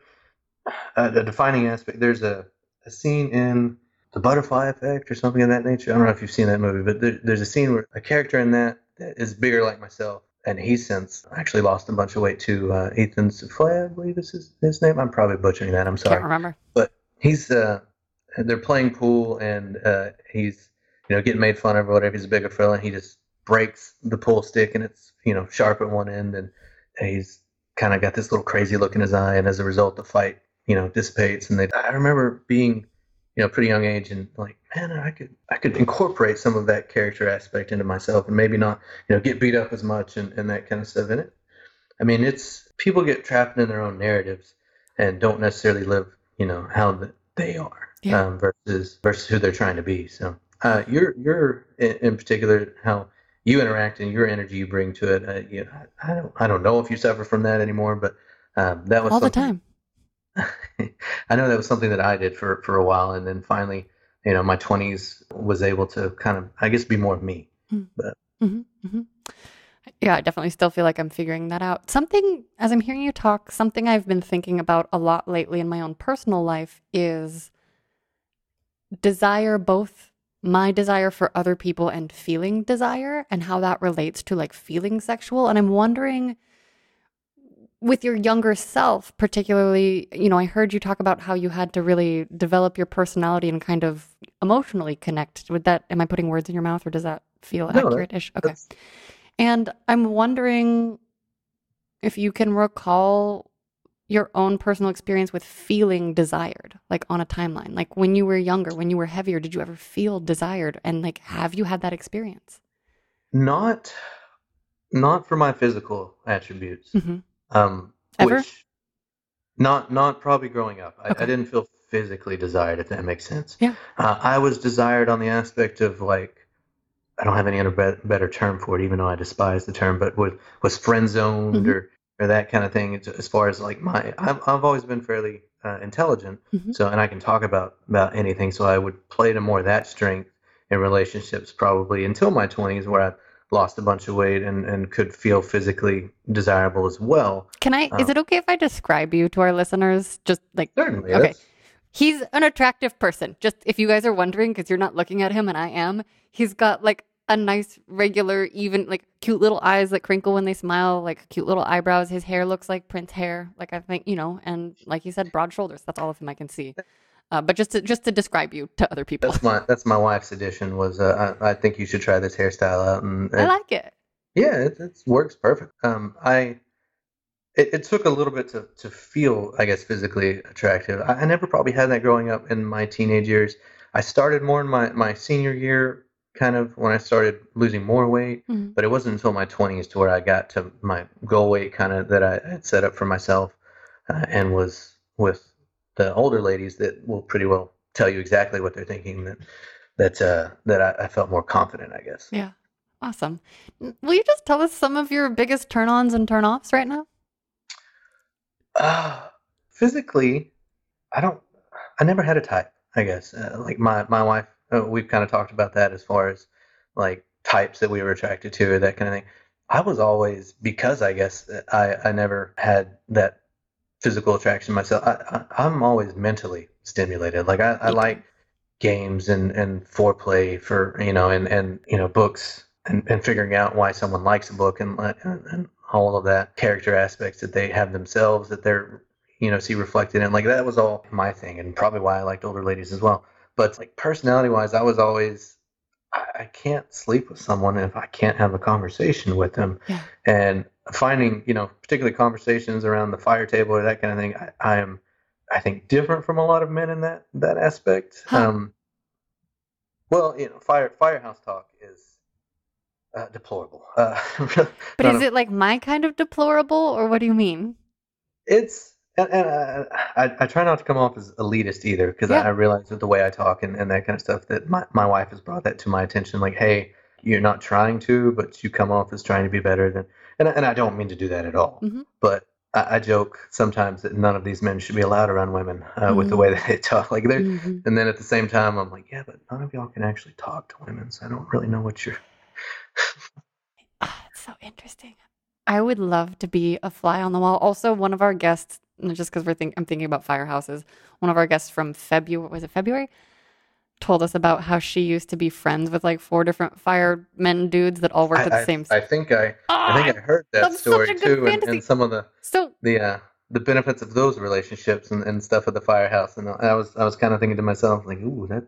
uh, a defining aspect. There's a, a scene in The Butterfly Effect or something of that nature. I don't know if you've seen that movie, but there, there's a scene where a character in that that is bigger like myself. And he's since actually lost a bunch of weight to Uh, Ethan Souffle, I believe is his, his name. I'm probably butchering that. I'm sorry Can't remember. He's uh they're playing pool and uh he's you know getting made fun of or whatever. He's a bigger fella and he just breaks the pool stick and it's you know sharp at one end and he's kind of got this little crazy look in his eye and as a result the fight you know dissipates and they i remember being you know pretty young age and like man i could i could incorporate some of that character aspect into myself and maybe not you know get beat up as much and, and that kind of stuff. In it i mean it's people get trapped in their own narratives and don't necessarily live you know how the, they are Yeah. um, versus versus who they're trying to be. So uh, you're you're in, in particular how you interact and your energy you bring to it. Uh, you I, I don't I don't know if you suffer from that anymore, but um, that was All the time. I know that was something that I did for for a while, and then finally, you know, my twenties was able to kind of I guess be more of me. Mm-hmm. hmm Yeah, I definitely still feel like I'm figuring that out. Something, as I'm hearing you talk, something I've been thinking about a lot lately in my own personal life is desire both my desire for other people and feeling desire and how that relates to like feeling sexual. And I'm wondering with your younger self, particularly, you know, I heard you talk about how you had to really develop your personality and kind of emotionally connect with that. Am I putting words in your mouth or does that feel No, accurate ish? Okay. And I'm wondering if you can recall your own personal experience with feeling desired, like on a timeline. Like when you were younger, when you were heavier, did you ever feel desired? And like, have you had that experience? not not for my physical attributes. hmm Um, Ever? which not not probably growing up. I, I didn't feel physically desired, if that makes sense. Yeah. Uh, I was desired on the aspect of like I don't have any other bet better term for it, even though I despise the term, but was was friend zoned hmm or or that kind of thing. It's, as far as like my, I've I've always been fairly uh, intelligent, hmm so and I can talk about about anything. So I would play to more that strength in relationships probably until my twenties, where I lost a bunch of weight and and could feel physically desirable as well. Can I, is Um, it okay if I describe you to our listeners? Just like, certainly, okay. He's an attractive person. Just if you guys are wondering, because you're not looking at him and I am, he's got like a nice, regular, even like cute little eyes that crinkle when they smile, like cute little eyebrows. His hair looks like Prince hair, like I think you know, and like he said, broad shoulders. That's all of him I can see. Uh, but just to just to describe you to other people, that's my that's my wife's addition. Was uh, I, I think you should try this hairstyle out, and I like it. yeah, it, it works perfect. Um, I it, it took a little bit to to feel, I guess, physically attractive. I, I never probably had that growing up in my teenage years. I started more in my my senior year, kind of when I started losing more weight, Mhm. but it wasn't until my twenties to where I got to my goal weight, kind of that I had set up for myself, uh, and was with the older ladies that will pretty well tell you exactly what they're thinking. That that uh, that I, I felt more confident, I guess. Yeah, awesome. Will you just tell us some of your biggest turn-ons and turn-offs right now? Uh, physically, I don't. I never had a type. I guess uh, like my my wife. Uh, we've kind of talked about that as far as like types that we were attracted to or that kind of thing. I was always because I guess I I never had that physical attraction myself. I, I'm always mentally stimulated. Like I, I like games and and foreplay for you know and and you know books and and figuring out why someone likes a book and and, and all of that character aspects that they have themselves that they're you know see reflected in like that was all my thing and probably why I liked older ladies as well. But like personality wise, I was always I, I can't sleep with someone if I can't have a conversation with them Yeah. and finding you know particularly conversations around the fire table or that kind of thing I, I am I think different from a lot of men in that that aspect. Huh. Um, well, you know, fire firehouse talk is uh, deplorable. Uh, But is a- it like my kind of deplorable, or what do you mean? it's and, and uh, I, I try not to come off as elitist either because Yeah. I, I realize with the way I talk and, and that kind of stuff that my, my wife has brought that to my attention like hey you're not trying to but you come off as trying to be better than and, I- and I don't mean to do that at all Mhm. but I, I joke sometimes that none of these men should be allowed around women uh, with the way that they talk like they're Mhm. and then at the same time I'm like yeah but none of y'all can actually talk to women so I don't really know what you're Ah, it's so interesting. I would love to be a fly on the wall. Also, one of our guests, just because we're think I'm thinking about firehouses, one of our guests from February was it February, told us about how she used to be friends with like four different firemen dudes that all worked at the I, same. I, I think I I think I heard that story too, and, and some of the so the uh, the benefits of those relationships and, and stuff at the firehouse. And I was I was kind of thinking to myself like, ooh, that.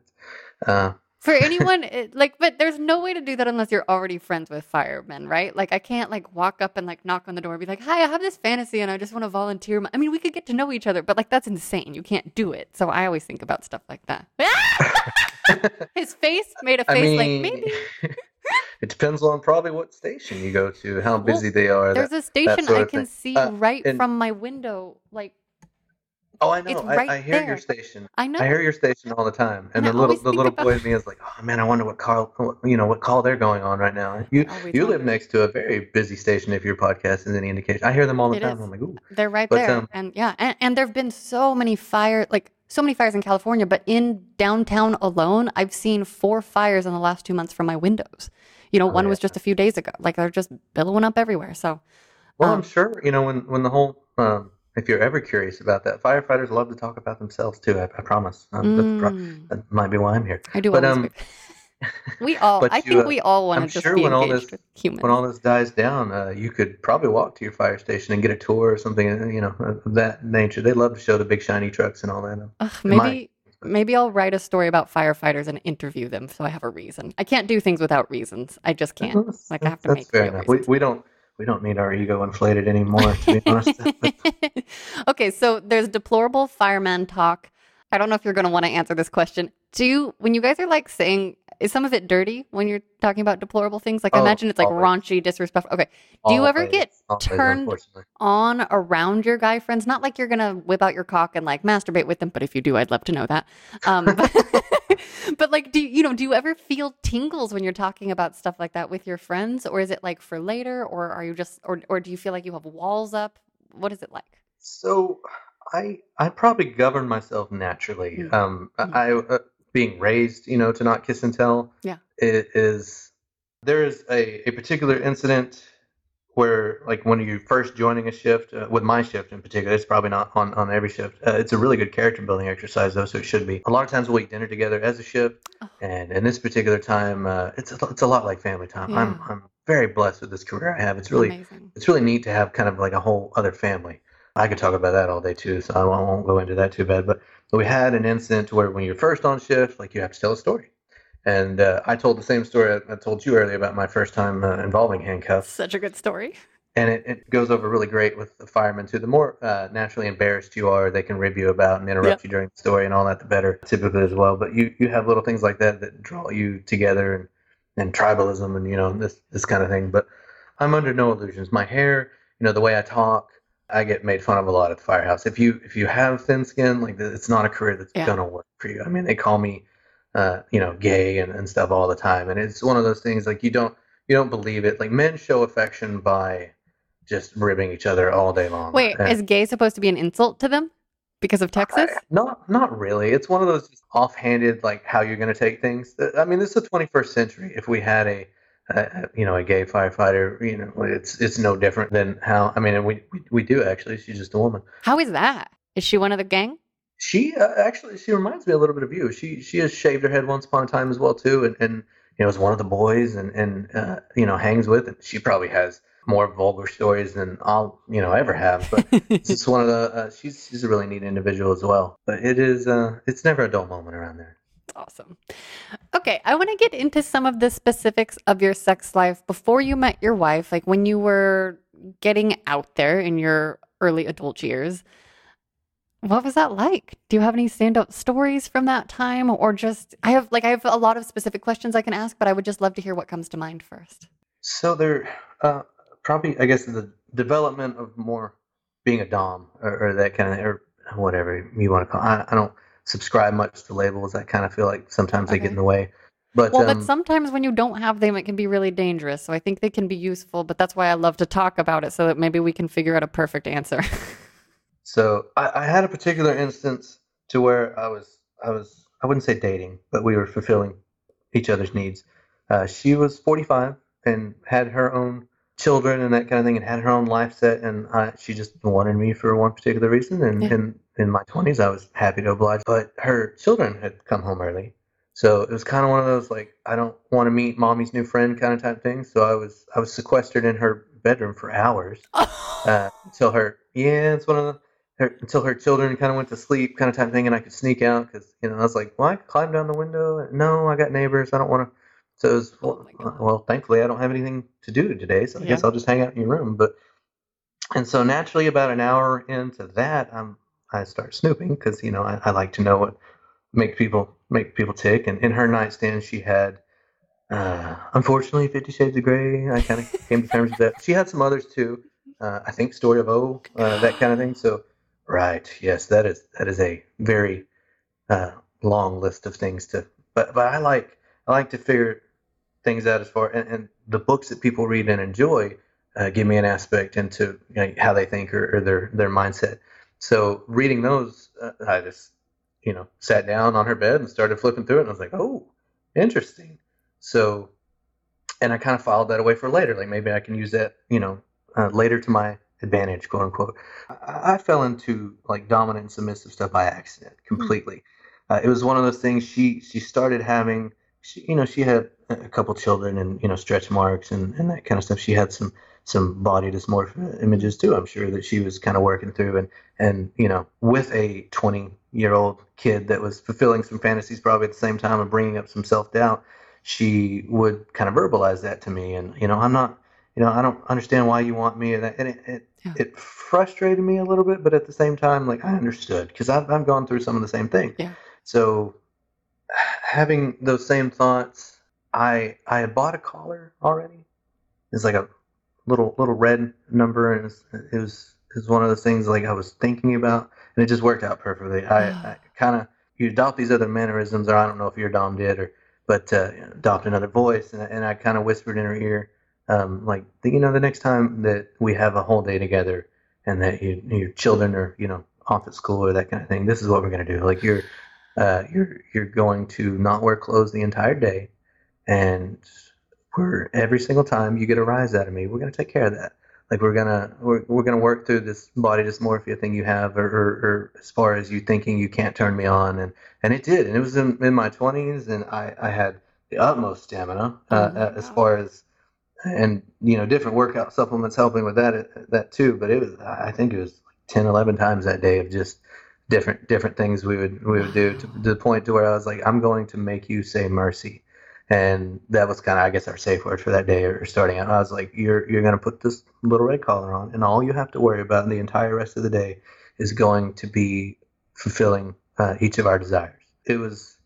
Uh, for anyone it, like but there's no way to do that unless you're already friends with firemen right? Like i can't like walk up and like knock on the door and be like hi i have this fantasy and i just want to volunteer my-" i mean we could get to know each other but like that's insane. You can't do it. So i always think about stuff like that. His face made a face mean, like maybe. it depends on probably what station you go to, how Well, busy they are. there's that- a station i can see Uh, right and- from my window like oh, I know. it's I, right I hear there. your station. i know I hear your station all the time, and And the little the little about- boy in me is like, oh man, I wonder what call what- you know what call they're going on right now. You you live next to a very busy station if your podcast is any indication. I hear them all the It time. is. I'm like, ooh, They're right But, there. um, and yeah, and, and there have been so many fire like so many fires in California, but in downtown alone, I've seen four fires in the last two months from my windows. You know, Oh, one yeah. was just a few days ago. Like they're just billowing up everywhere. So Well, Um, I'm sure you know when when the whole um, if you're ever curious about that, firefighters love to talk about themselves too. I, I promise. Um, that's pro- mm, that might be why I'm here. I do but, um. We all, I you, think uh, we all want to just sure be when all engaged this with humans. when all this dies down, uh, you could probably walk to your fire station and get a tour or something, uh, you know, of that nature. They love to show the big shiny trucks and all that. Ugh, in my- maybe maybe I'll write a story about firefighters and interview them so I have a reason. I can't do things without reasons. I just can't. That's- Like I have to that's make fair enough. We, we don't we don't need our ego inflated anymore, to be honest. okay, so there's deplorable fireman talk. I don't know if you're going to want to answer this question. Do you, when you guys are like saying, is some of it dirty when you're talking about deplorable things? Like I Oh, imagine it's like always. raunchy, disrespectful. Okay, Do you ever get always, turned- on around your guy friends. Not like you're gonna whip out your cock and like masturbate with them, but if you do, I'd love to know that. Um, but, but like, do you, you know? Do you ever feel tingles when you're talking about stuff like that with your friends, or is it like for later, or are you just, or or do you feel like you have walls up? What is it like? So I I probably govern myself naturally. Mm. Um, Mm. I uh, being raised, you know, to not kiss and tell. Yeah. It is there is a, a particular incident where like when you're first joining a shift uh, with my shift in particular it's probably not on, on every shift uh, it's a really good character building exercise though so it should be a lot of times we'll eat dinner together as a shift Oh. and in this particular time uh, it's a, it's a lot like family time I'm, I'm very blessed with this career i have it's really Amazing. it's really neat to have kind of like a whole other family. I could talk about that all day too, so I won't, won't go into that too bad. But we had an incident where when you're first on shift, like you have to tell a story. And uh, I told the same story I, I told you earlier about my first time uh, involving handcuffs, Such a good story. and it, it goes over really great with the firemen too. The more uh, naturally embarrassed you are, they can rib you about and interrupt you during the story and all that, the better, typically as well. But you you have little things like that that draw you together and and tribalism and you know this this kind of thing. But I'm under no illusions. My hair, you know, the way I talk, I get made fun of a lot at the firehouse. If you if you have thin skin, like it's not a career that's Yeah. gonna work for you. I mean, they call me, uh, you know, gay and, and stuff all the time, and it's one of those things like you don't you don't believe it. Like men show affection by just ribbing each other all day long. Wait, And- is gay supposed to be an insult to them because of Texas? I- not not really. It's one of those just offhanded like how you're going to take things. I mean, this is the 21st century. If we had a, you know a gay firefighter, you know, it's it's no different than how. I mean, we we, we do actually. She's just a woman. How is that? Is she one of the gang? She uh, actually she reminds me a little bit of you. She she has shaved her head once upon a time as well too, and and you know is one of the boys and and uh, you know hangs with. And she probably has more vulgar stories than I'll you know ever have, but. It's just one of the. Uh, she's she's a really neat individual as well. But it is. Uh, it's never a dull moment around there. Awesome. Okay, I want to get into some of the specifics of your sex life before you met your wife, like when you were getting out there in your early adult years. What was that like? Do you have any stand-up stories from that time or just I have like I have a lot of specific questions I can ask, but I would just love to hear what comes to mind first. So there, uh, probably I guess the development of more being a dom or, or that kind of or whatever you want to call. It. I, I don't subscribe much to labels. I kind of feel like sometimes they get in the way. But Well, um, but sometimes when you don't have them, it can be really dangerous. So I think they can be useful, but that's why I love to talk about it so that maybe we can figure out a perfect answer. So I, I had a particular instance to where I was I was I wouldn't say dating, but we were fulfilling each other's needs. Uh, she was 45 and had her own children and that kind of thing, and had her own life set, and I, she just wanted me for one particular reason. And Yeah. in in my 20s, I was happy to oblige, but her children had come home early. So it was kind of one of those like I don't want to meet mommy's new friend kind of type thing. So I was I was sequestered in her bedroom for hours uh, until her yeah it's one of the her, until her children kind of went to sleep kind of type thing and i could sneak out because you know i was like well i could climb down the window no i got neighbors i don't want to so it was Oh well, my God. well thankfully i don't have anything to do today so i guess i'll just hang out in your room but and so naturally about an hour into that i'm i start snooping because you know I, I like to know what make people make people tick and in her nightstand she had uh, unfortunately, Fifty Shades of Grey. I kind of came to terms with that. She had some others too. Uh, I think Story of O, uh, that kind of thing. So, right, yes, that is that is a very uh, long list of things to. But but I like I like to figure things out as far and, and the books that people read and enjoy uh, give me an aspect into you know, how they think or, or their their mindset. So reading those, uh, I just you know sat down on her bed and started flipping through it, and I was like, oh, interesting. So, and I kind of filed that away for later. Like maybe I can use that, you know, uh, later to my advantage, quote unquote. I, I fell into like dominant and submissive stuff by accident completely. Uh, it was one of those things. She she started having she, you know, she had a couple children and you know stretch marks and, and that kind of stuff. She had some some body dysmorphia images too. I'm sure that she was kind of working through and and you know with a 20 year old kid that was fulfilling some fantasies probably at the same time and bringing up some self doubt. She would kind of verbalize that to me, and you know, I'm not, you know, I don't understand why you want me, and, it, it, Yeah. it frustrated me a little bit, but at the same time, like I understood because I've I've gone through some of the same things. Yeah. So having those same thoughts, I I had bought a collar already. It's like a little little red number, and it was it was, one of those things like I was thinking about, and it just worked out perfectly. I, I kind of you adopt these other mannerisms, or I don't know if your dom did, or but uh, adopt another voice, and, and I kind of whispered in her ear, um, like you know, the next time that we have a whole day together, and that you, your children are you know off at school or that kind of thing, this is what we're gonna do. Like you're uh, you're you're going to not wear clothes the entire day, and we're every single time you get a rise out of me, we're gonna take care of that. Like we're gonna we're, we're gonna work through this body dysmorphia thing you have, or, or, or as far as you thinking you can't turn me on, and and it did, and it was in, in my twenties, and I I had the utmost stamina uh, Oh uh, as far as and you know different workout supplements helping with that that too, but it was I think it was like 10, 11 times that day of just different different things we would we would do to, to the point to where I was like, I'm going to make you say mercy, and that was kind of I guess our safe word for that day or starting out. I was like, you're you're gonna put this little red collar on, and all you have to worry about the entire rest of the day is going to be fulfilling uh, each of our desires. It was.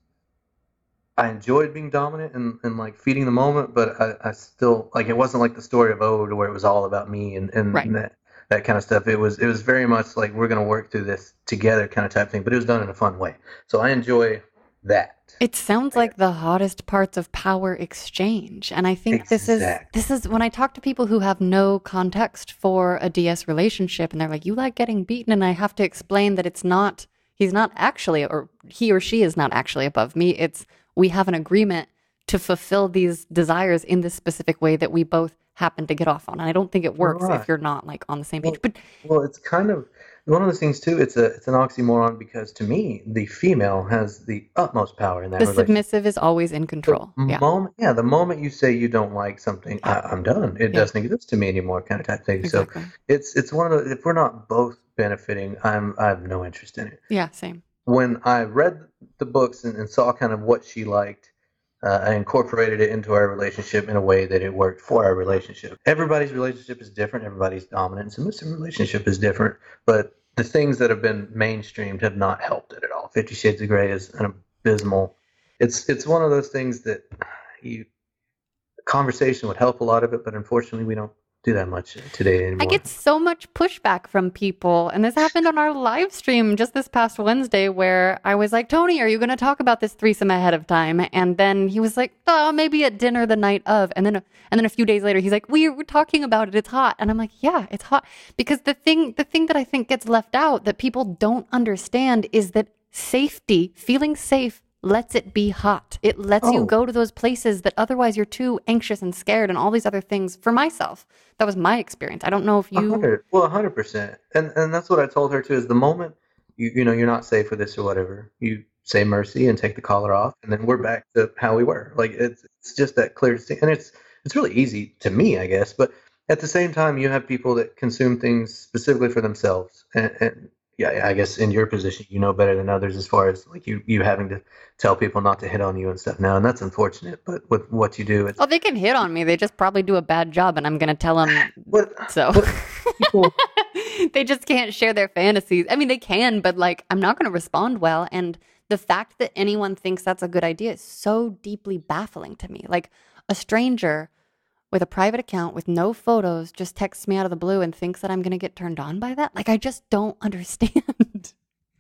I enjoyed being dominant and, and like feeding the moment, but I, I still like it wasn't like the story of O where it was all about me and, and Right. that that kind of stuff. It was it was very much like we're gonna work through this together kind of type thing, but it was done in a fun way. So I enjoy that. It sounds like the hottest parts of power exchange. And I think this is this is when I talk to people who have no context for a DS relationship and they're like, You like getting beaten and I have to explain that it's not he's not actually or he or she is not actually above me. It's we have an agreement to fulfill these desires in this specific way that we both happen to get off on. And I don't think it works Right. if you're not like on the same Well, page. But Well, it's kind of one of those things too. It's a it's an oxymoron because to me, the female has the utmost power in that the submissive is always in The control. Yeah. moment, yeah, the moment you say you don't like something, I, I'm done. It Yeah. doesn't exist to me anymore, kind of type thing. So it's it's one of the if we're not both benefiting, I'm I have no interest in it. Yeah, same. When I read the books and, and saw kind of what she liked, uh, I incorporated it into our relationship in a way that it worked for our relationship. Everybody's relationship is different. Everybody's dominant and submissive relationship is different, but the things that have been mainstreamed have not helped it at all. Fifty Shades of Grey is an abysmal. It's it's one of those things that you conversation would help a lot of it, but unfortunately we don't do that much today anymore. I get so much pushback from people. And this happened on our live stream just this past Wednesday where I was like, Tony, are you going to talk about this threesome ahead of time? And then he was like, oh, maybe at dinner the night of. And then, and then a few days later, he's like, we were talking about it. It's hot. And I'm like, yeah, it's hot. Because the thing, the thing that I think gets left out that people don't understand is that safety, feeling safe, lets it be hot. It lets you Oh. go to those places that otherwise you're too anxious and scared and all these other things. For myself, that was my experience. I don't know if you. hundred, well, hundred percent, and and that's what I told her too. Is the moment you you know you're not safe with this or whatever, you say mercy and take the collar off, and then we're back to how we were. Like it's it's just that clear distinct, and it's it's really easy to me, I guess. But at the same time, you have people that consume things specifically for themselves, and, and yeah, I guess in your position, you know better than others as far as like you you having to tell people not to hit on you and stuff now, and that's unfortunate. But with what you do, it's Oh, they can hit on me. They just probably do a bad job, and I'm going to tell them what so. what people. they just can't share their fantasies. I mean, they can, but like, I'm not going to respond well. And the fact that anyone thinks that's a good idea is so deeply baffling to me. Like, a stranger with a private account with no photos just texts me out of the blue and thinks that I'm going to get turned on by that. Like, I just don't understand.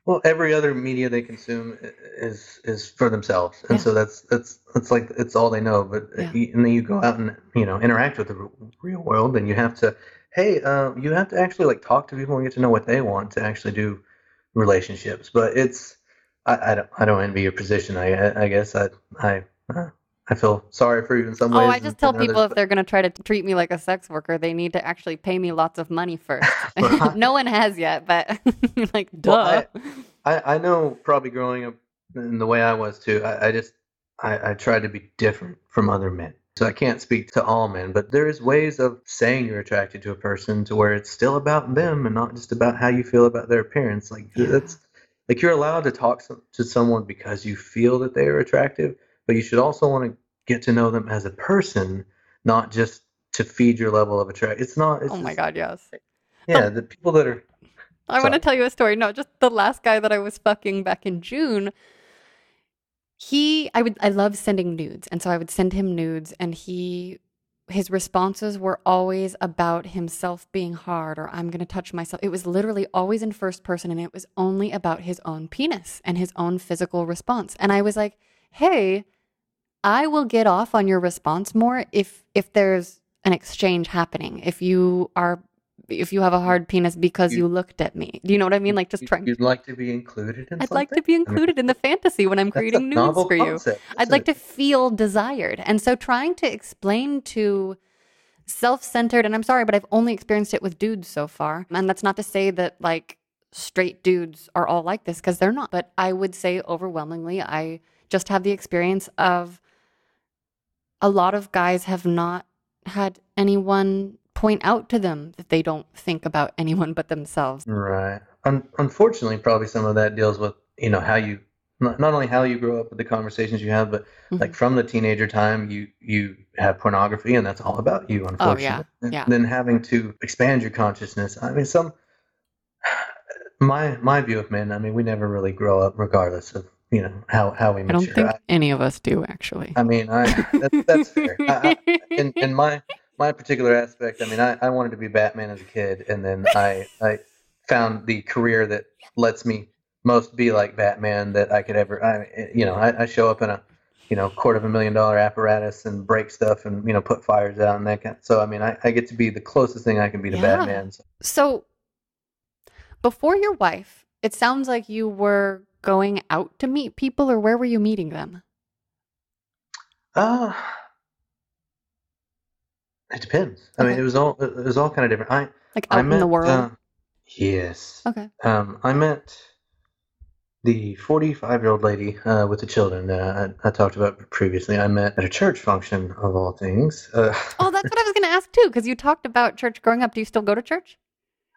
Well, every other media they consume is is for themselves, and Yeah. so that's that's that's like it's all they know. But Yeah. and then you go out and you know interact with the real world, and you have to, hey, uh, you have to actually like talk to people and get to know what they want to actually do relationships. But it's I, I don't I don't envy your position. I I I guess I I uh, I feel sorry for you in some Oh. I just tell and others, people if they're going to try to treat me like a sex worker, they need to actually pay me lots of money first. No one has yet, but like, duh. Well, I, I know probably growing up in the way I was too. I, I just I, I try to be different from other men. So I can't speak to all men, but there is ways of saying you're attracted to a person to where it's still about them and not just about how you feel about their appearance. Like Yeah. that's like you're allowed to talk some, to someone because you feel that they are attractive, but you should also want to get to know them as a person, not just to feed your level of attraction. It's not. It's Oh my just- god, yes. Yeah, oh. the people that are. I want to tell you a story. No, just the last guy that I was fucking back in June. He, I would, I love sending nudes, and so I would send him nudes, and he, his responses were always about himself being hard or I'm going to touch myself. It was literally always in first person, and it was only about his own penis and his own physical response. And I was like, hey, I will get off on your response more if if there's an exchange happening. If you are if you have a hard penis because you, You- looked at me. Do you know what I mean? Like just you- trying You'd like to be included in I'd like to something? be included in the fantasy when I'm creating nudes for you. concept, I'd isn't like it? to feel desired. And so trying to explain to self-centered and I'm sorry but I've only experienced it with dudes so far. And that's not to say that like straight dudes are all like this because they're not. But I would say overwhelmingly I just have the experience of a lot of guys have not had anyone point out to them that they don't think about anyone but themselves. Right. Un- unfortunately, probably some of that deals with you know how you not, not only how you grow up, but the conversations you have, but Mhm. like from the teenager time, you you have pornography, and that's all about you. Oh, yeah, Unfortunately, And yeah. then having to expand your consciousness. I mean, some my my view of men. I mean, we never really grow up, regardless of you know how how we I don't think I, any of us do actually. I mean, I that, that's fair. I, I, in in my my particular aspect, I mean, I, I wanted to be Batman as a kid, and then I I found the career that lets me most be like Batman that I could ever. I you know I, I show up in a you know quarter of a million dollar apparatus and break stuff and you know put fires out and that kind. Of, So I mean, I, I get to be the closest thing I can be to Yeah. Batman. So, So, before your wife, it sounds like you were going out to meet people, or where were you meeting them? uh, it depends. I mean, it was all it was all kind of different. I Like I out in the world? uh, yes. okay. Um, I met the 45 year old lady uh, with the children that I, I talked about previously. I met at a church function, of all things. Uh, Oh, that's what I was going to ask too, because you talked about church growing up. Do you still go to church?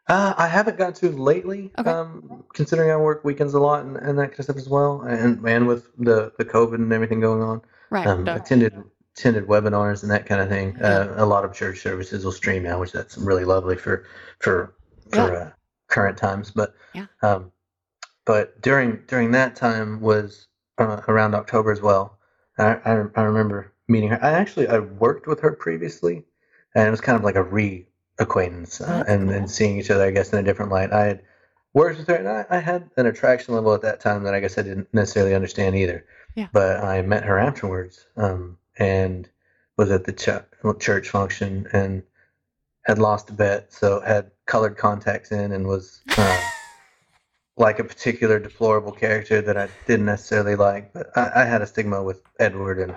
Uh, I haven't gotten to lately, Okay. um, considering I work weekends a lot and, and that kind of stuff as well. And, and with the, the COVID and everything going on, Right. um, attended attended webinars and that kind of thing. Uh, a lot of church services will stream now, which that's really lovely for for for uh, current times. But Yeah. um, but during during that time was uh, around October as well. I, I I remember meeting her. I actually I worked with her previously, and it was kind of like a re acquaintance uh, and cool. and seeing each other. I guess in a different light. I had worked with her, and I, I had an attraction level at that time that I guess I didn't necessarily understand either. Yeah. But I met her afterwards, um, and was at the ch- church function and had lost a bet, so had colored contacts in and was uh, like a particular deplorable character that I didn't necessarily like. But I, I had a stigma with Edward and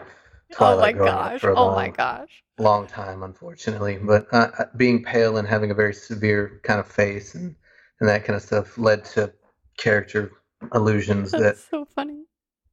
Oh my Twilight growing up gosh. for a Oh long, my gosh. long time, unfortunately. But uh, uh, being pale and having a very severe kind of face and, and that kind of stuff led to character illusions that, That's so funny.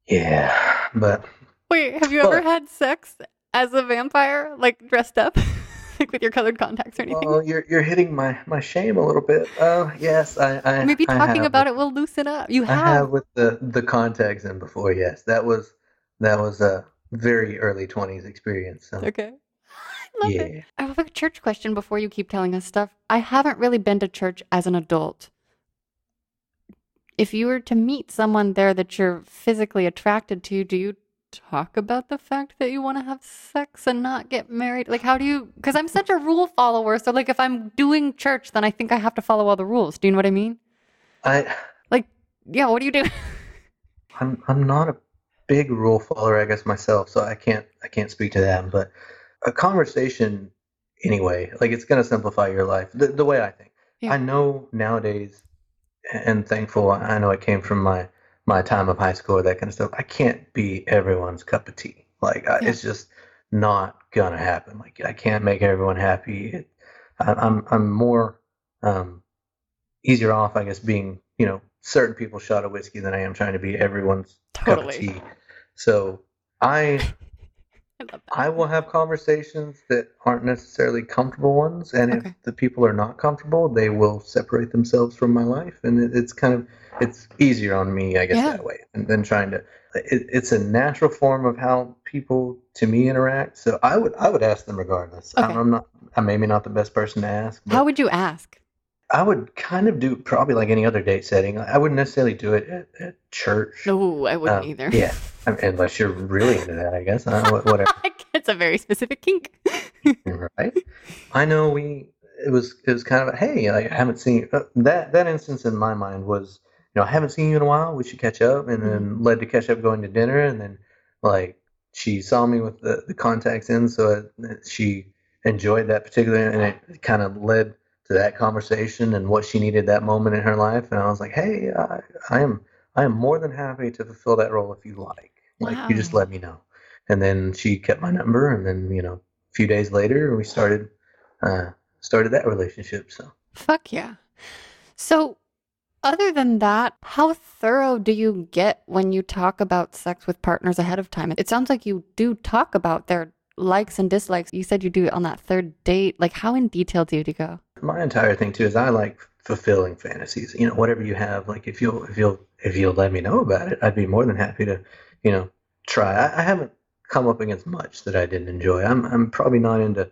yeah. But Wait, have you ever had sex as a vampire, like dressed up, like with your colored contacts or anything? well, you're you're hitting my, my shame a little bit. Uh, yes, I, I Maybe I talking have about with- it will loosen up. You have. I have. have with the the contacts in before. Yes, that was that was a very early twenties experience. So Okay. I love yeah. it. I have a church question before you keep telling us stuff. I haven't really been to church as an adult. If you were to meet someone there that you're physically attracted to, do you talk about the fact that you want to have sex and not get married? Like, how do you? Because I'm such a rule follower. So, like, if I'm doing church, then I think I have to follow all the rules. Do you know what I mean? I like, Yeah, what do you do? I'm I'm not a big rule follower, I guess myself, so I can't I can't speak to that. But a conversation, anyway, like it's gonna simplify your life. The, the way I think, Yeah. I know nowadays, and thankful I know it came from my my time of high school or that kind of stuff. I can't be everyone's cup of tea. Like I, it's just not gonna happen. Like I can't make everyone happy. It, I, I'm I'm more um, easier off, I guess, being you know certain people shot of whiskey than I am trying to be everyone's cup of tea. So I I. I will have conversations that aren't necessarily comfortable ones, and Okay. if the people are not comfortable, they will separate themselves from my life, and it, it's kind of it's easier on me, I guess, Yeah. that way, than, trying to. It, it's a natural form of how people to me interact, so I would I would ask them regardless. Okay. I'm, I'm not I'm maybe not the best person to ask, but How would you ask? I would kind of do probably like any other date setting. I wouldn't necessarily do it at, at church. No, I wouldn't Um, either. Yeah, I mean, unless you're really into that, I guess. I don't know, whatever. it's a very specific kink. right? I know we. It was. It was kind of a hey. Like, I haven't seen uh, that. That instance in my mind was, you know, I haven't seen you in a while. We should catch up, and then led to catch up going to dinner, and then like she saw me with the, the contacts in, so it, she enjoyed that particular, and it kind of led to that conversation and what she needed that moment in her life, and I was like, hey, I, I am. I am more than happy to fulfill that role if you like. Like you just let me know. And then she kept my number, and then you know a few days later we started uh, started that relationship. So Fuck yeah. So, other than that, how thorough do you get when you talk about sex with partners ahead of time? It sounds like you do talk about their likes and dislikes. You said you do it on that third date. Like, how in detail do you go? My entire thing too is I like fulfilling fantasies. You know, whatever you have, like if you'll if you'll if you'll let me know about it, I'd be more than happy to, you know, try. I, I haven't come up against much that I didn't enjoy. I'm I'm probably not into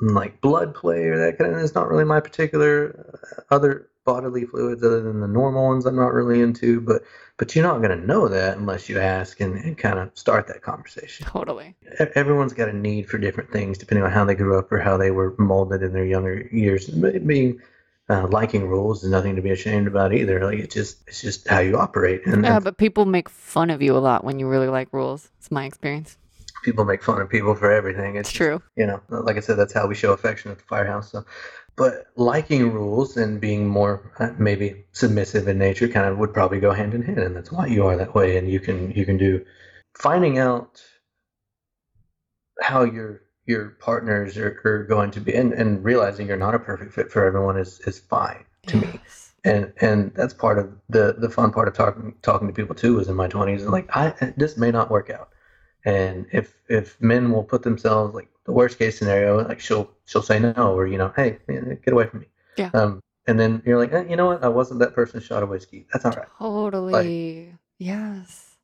like blood play or that kind of. It's not really my particular uh, other bodily fluids other than the normal ones. I'm not really into, but but you're not gonna know that unless you ask and, and kind of start that conversation Totally. everyone's got a need for different things depending on how they grew up or how they were molded in their younger years. Being uh, liking rules is nothing to be ashamed about either. Like it's just it's just how you operate, and Yeah, but people make fun of you a lot when you really like rules. It's my experience. people make fun of people for everything. It's It's true. you know, like I said, that's how we show affection at the firehouse. So, but liking rules and being more uh, maybe submissive in nature kind of would probably go hand in hand, and that's why you are that way. And you can you can do finding out how your your partners are, are going to be, and, and realizing you're not a perfect fit for everyone is is fine to me and and that's part of the the fun part of talking talking to people too was in my 20s and like i this may not work out and if if men will put themselves like the worst case scenario like she'll she'll say no or you know hey man, get away from me Yeah. um and then you're like eh, you know what i wasn't that person's shot of whiskey that's all right Totally. yes.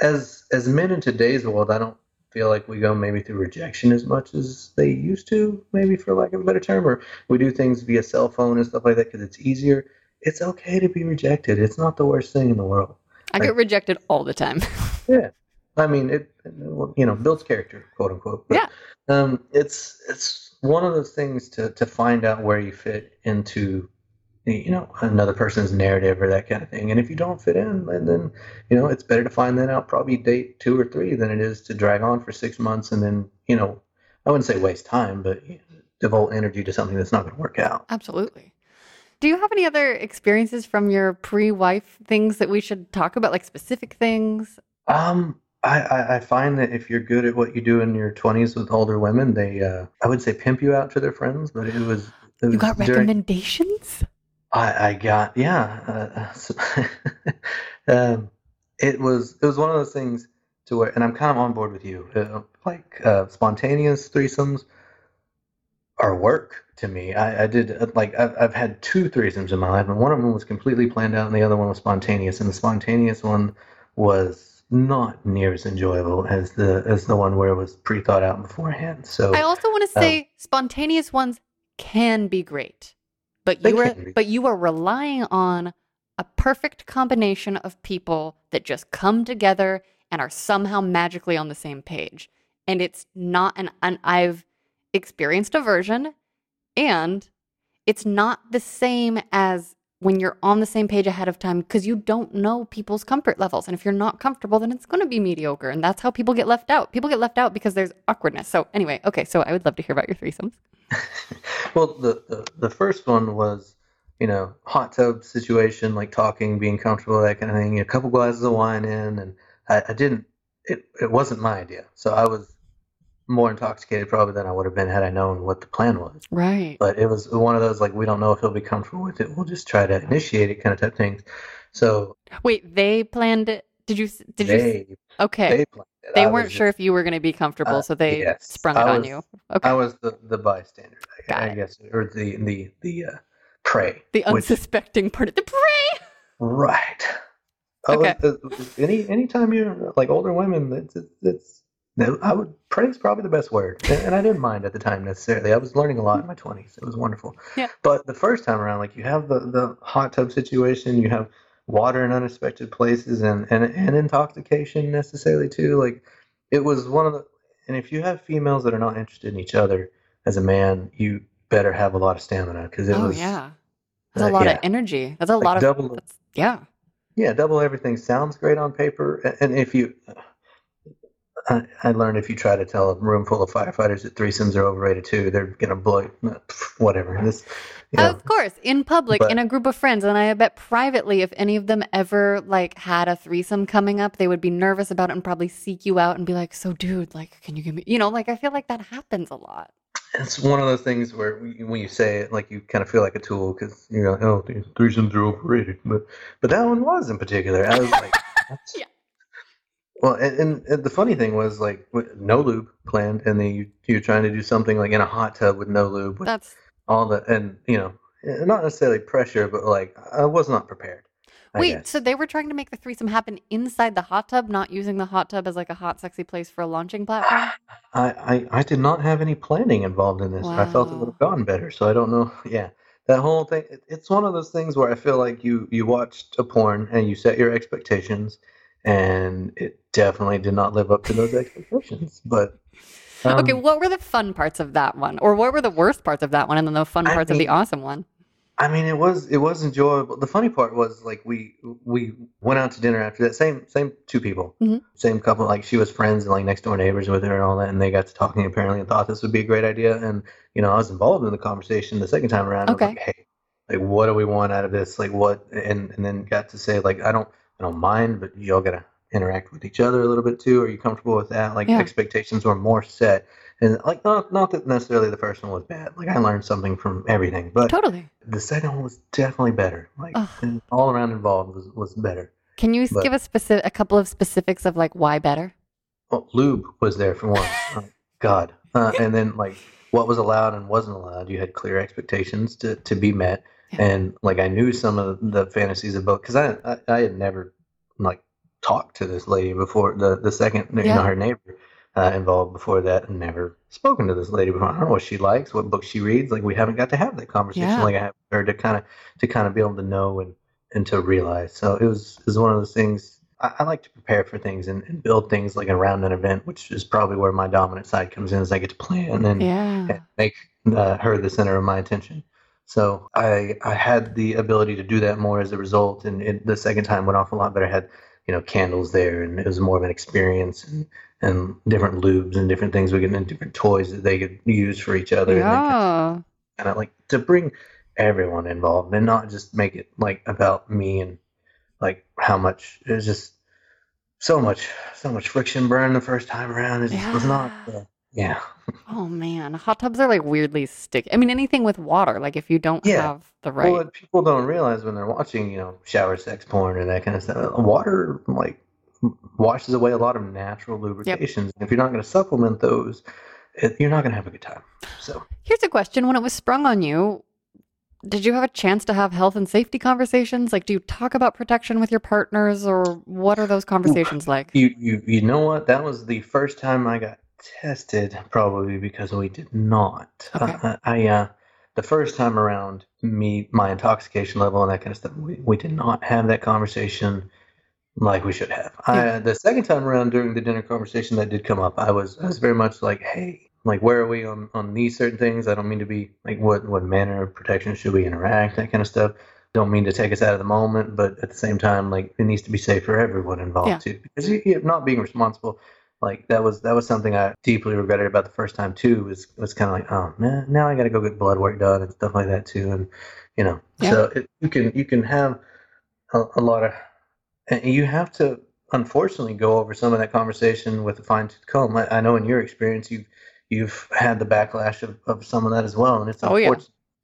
as as men in today's world i don't feel like we go maybe through rejection as much as they used to maybe for lack of a better term or we do things via cell phone and stuff like that because it's easier it's okay to be rejected it's not the worst thing in the world I get rejected all the time. yeah i mean it you know builds character quote unquote but, Yeah. um it's it's one of those things to to find out where you fit into you know another person's narrative or that kind of thing and if you don't fit in then, then you know it's better to find that out probably date two or three than it is to drag on for six months and then you know i wouldn't say waste time but devote energy to something that's not going to work out Absolutely. Do you have any other experiences from your pre-wife things that we should talk about, like specific things? Um, I, I, I find that if you're good at what you do in your 20s with older women, they, uh, I would say pimp you out to their friends, but it was, it was You got during, recommendations? I, I got, yeah. Uh, so, um, it was, it was one of those things to where, and I'm kind of on board with you, uh, like, uh, spontaneous threesomes are work to me. I, I did, uh, like, I've, I've had two threesomes in my life, and one of them was completely planned out, and the other one was spontaneous, and the spontaneous one was not near as enjoyable as the as the one where it was pre thought out beforehand. So I also want to um, say spontaneous ones can be great, but you are but you are relying on a perfect combination of people that just come together and are somehow magically on the same page. And it's not an and I've experienced a version and it's not the same as when you're on the same page ahead of time because you don't know people's comfort levels. And if you're not comfortable, then it's going to be mediocre. And that's how people get left out. People get left out because there's awkwardness. So, anyway, okay. So, I would love to hear about your threesomes. well, the, the the first one was, you know, hot tub situation, like talking, being comfortable, that kind of thing. A couple glasses of wine in, and I, I didn't. It it wasn't my idea, so I was more intoxicated probably than I would have been had I known what the plan was. Right. But it was one of those like we don't know if he'll be comfortable with it. We'll just try to initiate it, kind of type things. So Wait, they planned it. Did you, did you, okay. they planned They weren't just- sure if you were going to be comfortable, Uh, so they yes. sprung it I on you. Okay. I was the the bystander, I, I guess, or the the the uh, prey. the which- unsuspecting part of the prey. Right. Oh, Okay. uh, any anytime you're like older women, it's it's, it's no, I would praise probably the best word, and, and I didn't mind at the time necessarily. I was learning a lot in my twenties. It was wonderful. Yeah. But the first time around, like you have the the hot tub situation, you have water in unexpected places, and and and intoxication necessarily too. Like it was one of the, and if you have females that are not interested in each other as a man, you better have a lot of stamina because it Oh was yeah, that's a uh, lot yeah. of energy. That's a like lot of double yeah. yeah, double everything sounds great on paper, a- and if you, I, I learned if you try to tell a room full of firefighters that threesomes are overrated too, they're gonna blow you- uh, whatever. This, you know, Of course, in public, But- in a group of friends, and I bet privately, if any of them ever like had a threesome coming up, they would be nervous about it and probably seek you out and be like, "So, dude, like, can you give me?" You know, like I feel like that happens a lot. it's one of those things where when you say it, like you kind of feel like a tool because you're like, oh, threesomes are overrated, but but that one was in particular. I was like, Yeah. Well, and, and, and the funny thing was like no lube planned, and then you you're trying to do something like in a hot tub with no lube, with That's all the and you know not necessarily pressure but like i was not prepared I wait. guess. So they were trying to make the threesome happen inside the hot tub, not using the hot tub as like a hot, sexy place for a launching platform. I, I i did not have any planning involved in this i felt it would have gone better so i don't know yeah that whole thing it, it's one of those things where i feel like you you watched a porn and you set your expectations and it definitely did not live up to those expectations but um, okay, what were the fun parts of that one, or what were the worst parts of that one, and then the fun parts of the awesome one? I mean, it was it was enjoyable. The funny part was like we we went out to dinner after that. Same same two people, Mhm. same couple. Like she was friends and like next door neighbors with her and all that, and they got to talking apparently and thought this would be a great idea. And you know, I was involved in the conversation the second time around. I was Okay. like, hey, like what do we want out of this? Like what? And and then got to say like I don't I don't mind, but y'all gotta interact with each other a little bit too. Are you comfortable with that? Like Yeah. expectations were more set. And like not not that necessarily the first one was bad. Like I learned something from everything, but Totally. the second one was definitely better. Like and all around involved was, was better. Can you But- give us specific, a couple of specifics of like why better? Well, lube was there for one. Oh, God, uh, and then like what was allowed and wasn't allowed. You had clear expectations to, to be met, Yeah. and like I knew some of the fantasies of both because I, I I had never like talked to this lady before the the second you know her neighbor uh, involved before that and never spoken to this lady before. I don't know what she likes, what books she reads. Like we haven't got to have that conversation. Yeah. Like I have her to kind of to kind of be able to know and and to realize. So it was was one of those things. I, I like to prepare for things and, and build things like around an event, which is probably where my dominant side comes in. Is I get to plan and, Yeah. and make uh, her the center of my attention. So I I had the ability to do that more as a result, and it, the second time went off a lot better. I had you know candles there, and it was more of an experience, and, and different lubes and different things we get and different toys that they could use for each other. And Yeah. kind of like to bring everyone involved and not just make it like about me and like how much it was just so much so much friction burn the first time around it just was not Yeah. Uh, yeah Oh man, hot tubs are like weirdly sticky. I mean, anything with water, like if you don't Yeah. have the right. well people don't realize when they're watching you know shower sex porn and that kind of stuff water like washes away a lot of natural lubrications if you're not going to supplement those it, you're not going to have a good time so Here's a question: When it was sprung on you, did you have a chance to have health and safety conversations? Like, do you talk about protection with your partners, or what are those conversations like? You you you know what? That was the first time I got tested, probably because we did not. Okay. Uh, I uh, the first time around, me my intoxication level and that kind of stuff, we, we did not have that conversation like we should have. I, the second time around during the dinner conversation that did come up, I was I was very much like, hey, like where are we on on these certain things? I don't mean to be like what what manner of protection should we interact, that kind of stuff. Don't mean to take us out of the moment, but at the same time, like it needs to be safe for everyone involved Yeah. too. Because you, you not being responsible, like that was that was something I deeply regretted about the first time too. Was was kind of like, oh man, now I got to go get blood work done and stuff like that too. And you know, Yeah. so it, you can you can have a, a lot of, and you have to unfortunately go over some of that conversation with a fine tooth comb. I, I know in your experience, you've you've had the backlash of, of some of that as well, and it's Oh, yeah.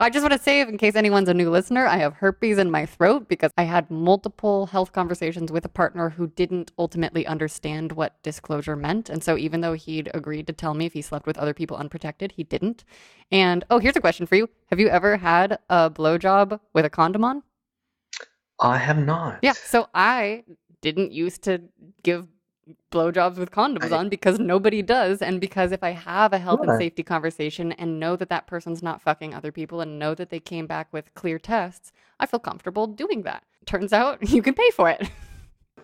I just want to say, in case anyone's a new listener, I have herpes in my throat because I had multiple health conversations with a partner who didn't ultimately understand what disclosure meant. And so, even though he'd agreed to tell me if he slept with other people unprotected, he didn't. And oh, here's a question for you Have you ever had a blowjob with a condom on? I have not. Yeah. So, I didn't used to give blowjobs with condoms I- on because nobody does. And because if I have a health and safety conversation and know that that person's not fucking other people and know that they came back with clear tests, I feel comfortable doing that. Turns out you can pay for it.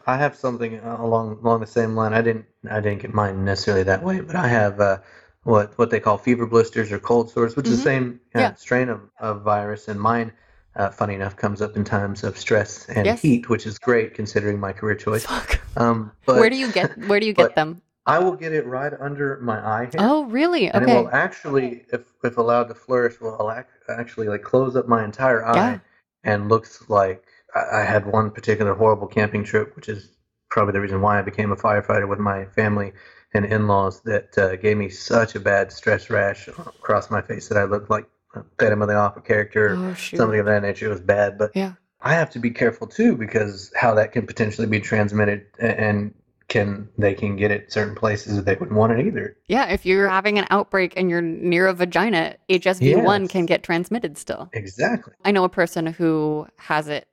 I have something uh, along along the same line. I didn't I didn't get mine necessarily that way, but I have uh, what what they call fever blisters or cold sores, which is Mhm. the same uh, Yeah. strain of, of virus. And mine, uh, funny enough, comes up in times of stress and Yes. heat, which is great considering my career choice. Um, but where do you get where do you get them? I will get it right under my eye. Oh, really? Okay. and it will actually, if if allowed to flourish, will actually like close up my entire eye Yeah. and looks like I, I had one particular horrible camping trip, which is probably the reason why I became a firefighter with my family and in-laws that uh, gave me such a bad stress rash across my face that I looked like a Phantom of the Opera character, or Oh, something of that nature. It was bad, but Yeah. I have to be careful too because how that can potentially be transmitted and can they can get it certain places that they wouldn't want it either. Yeah, if you're having an outbreak and you're near a vagina, HSV1 Yes. can get transmitted still. Exactly. I know a person who has it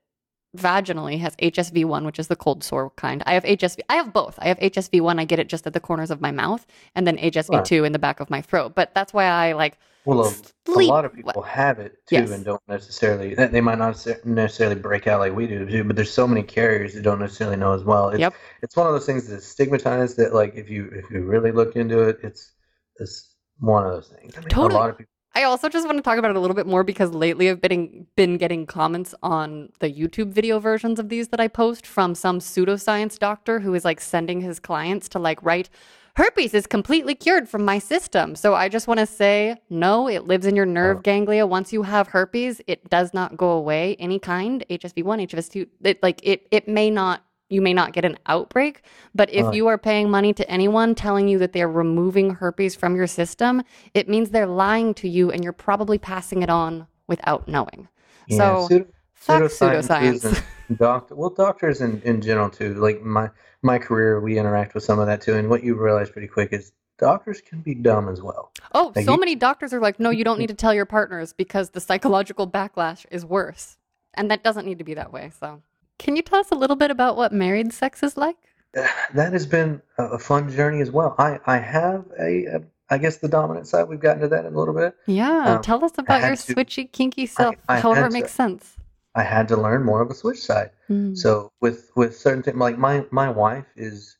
vaginally, has HSV1, which is the cold sore kind. I have HSV. I have both. I have HSV1. I get it just at the corners of my mouth, and then HSV2 in the back of my throat. But that's why I like Well, a, a lot of people have it too Yes. and don't necessarily. They they might not necessarily break out like we do too, but there's so many carriers that don't necessarily know as well. It's, Yep. it's one of those things that's stigmatized. That like if you if you really look into it, it's it's one of those things. I mean, Totally. a lot of people. I also just want to talk about it a little bit more because lately I've been been getting comments on the YouTube video versions of these that I post from some pseudoscience doctor who is like sending his clients to like write herpes is completely cured from my system. So I just want to say no, it lives in your nerve Oh. ganglia. Once you have herpes, it does not go away any kind, HSV1, HSV2, it like it it may not you may not get an outbreak, but if Right. you are paying money to anyone telling you that they're removing herpes from your system, it means they're lying to you and you're probably passing it on without knowing. Yeah, So, pseudo- pseudoscience. and doctor well doctors in, in general too like my my career we interact with some of that too and what you realize pretty quick is doctors can be dumb as well Oh, Like so you- many doctors are like, no, you don't need to tell your partners because the psychological backlash is worse. And that doesn't need to be that way. So, can you tell us a little bit about what married sex is like? that has been a fun journey as well i i have a, a i guess the dominant side we've gotten to that in a little bit Yeah, Um, tell us about your to- switchy, kinky self, I however had it to. makes sense. i had to learn more of a switch side Mm. So with with certain things, like my my wife is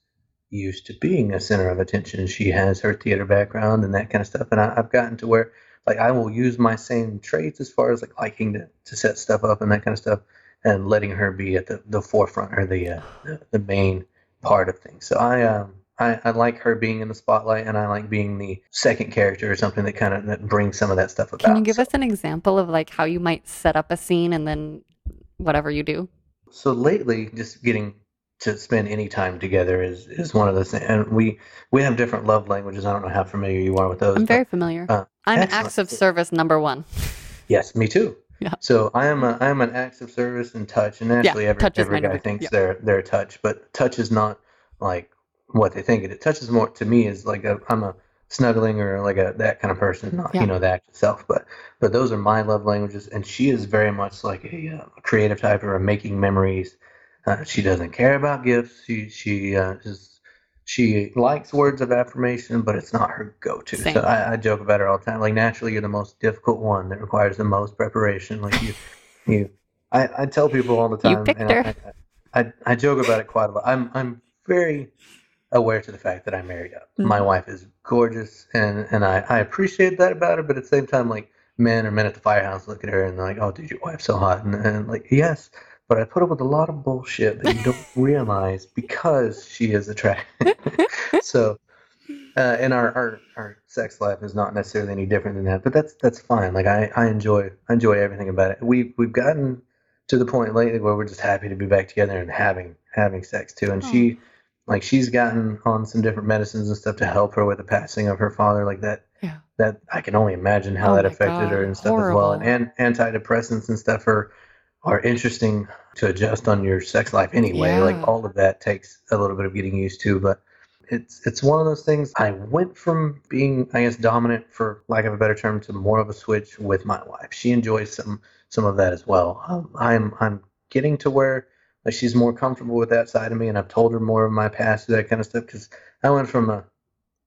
used to being a center of attention. She has her theater background and that kind of stuff, and I, I've gotten to where like I will use my same traits as far as like liking to, to set stuff up and that kind of stuff, and letting her be at the, the forefront or the, uh, the the main part of things. So I um. I, I like her being in the spotlight, and I like being the second character or something that kind of that brings some of that stuff about. Can you give So- us an example of like how you might set up a scene and then whatever you do? so lately just getting to spend any time together is is one of those things and we we have different love languages i don't know how familiar you are with those I'm but very familiar. uh, I'm excellent. acts of service number one. yes me too Yeah. so i am a i am an acts of service and touch and naturally every, every guy thinks yeah. they're they're touch but touch is not like what they think It touch is more to me is like a i'm a snuggling or like a that kind of person not Yeah. you know the act itself but but those are my love languages and she is very much like a, uh, creative type or a making memories uh, she doesn't care about gifts she she uh, is she likes words of affirmation but it's not her go-to Same. so I, I joke about her all the time like naturally you're the most difficult one that requires the most preparation like you you I, I tell people all the You time picked and her. I, I, I joke about it quite a lot i'm i'm very aware to the fact that I married up. Mhm. My wife is gorgeous, and and I, I appreciate that about her. But at the same time, like men or men at the firehouse look at her and they're like, "Oh, dude, your wife's so hot," and, and like, yes, but I put up with a lot of bullshit that you don't realize because she is attractive. so, uh, and our, our our sex life is not necessarily any different than that, but that's that's fine. Like I, I enjoy I enjoy everything about it. We we've gotten to the point lately where we're just happy to be back together and having having sex too. And she like she's gotten on some different medicines and stuff to help her with the passing of her father, like that. Yeah. That I can only imagine how Oh that affected her and stuff as well. And, and antidepressants and stuff are are interesting to adjust on your sex life anyway. Yeah. Like all of that takes a little bit of getting used to, but it's it's one of those things. I went from being, I guess, dominant for lack of a better term, to more of a switch with my wife. She enjoys some some of that as well. Um, I'm I'm getting to where like she's more comfortable with that side of me, and I've told her more of my past, that kind of stuff. Because I went from a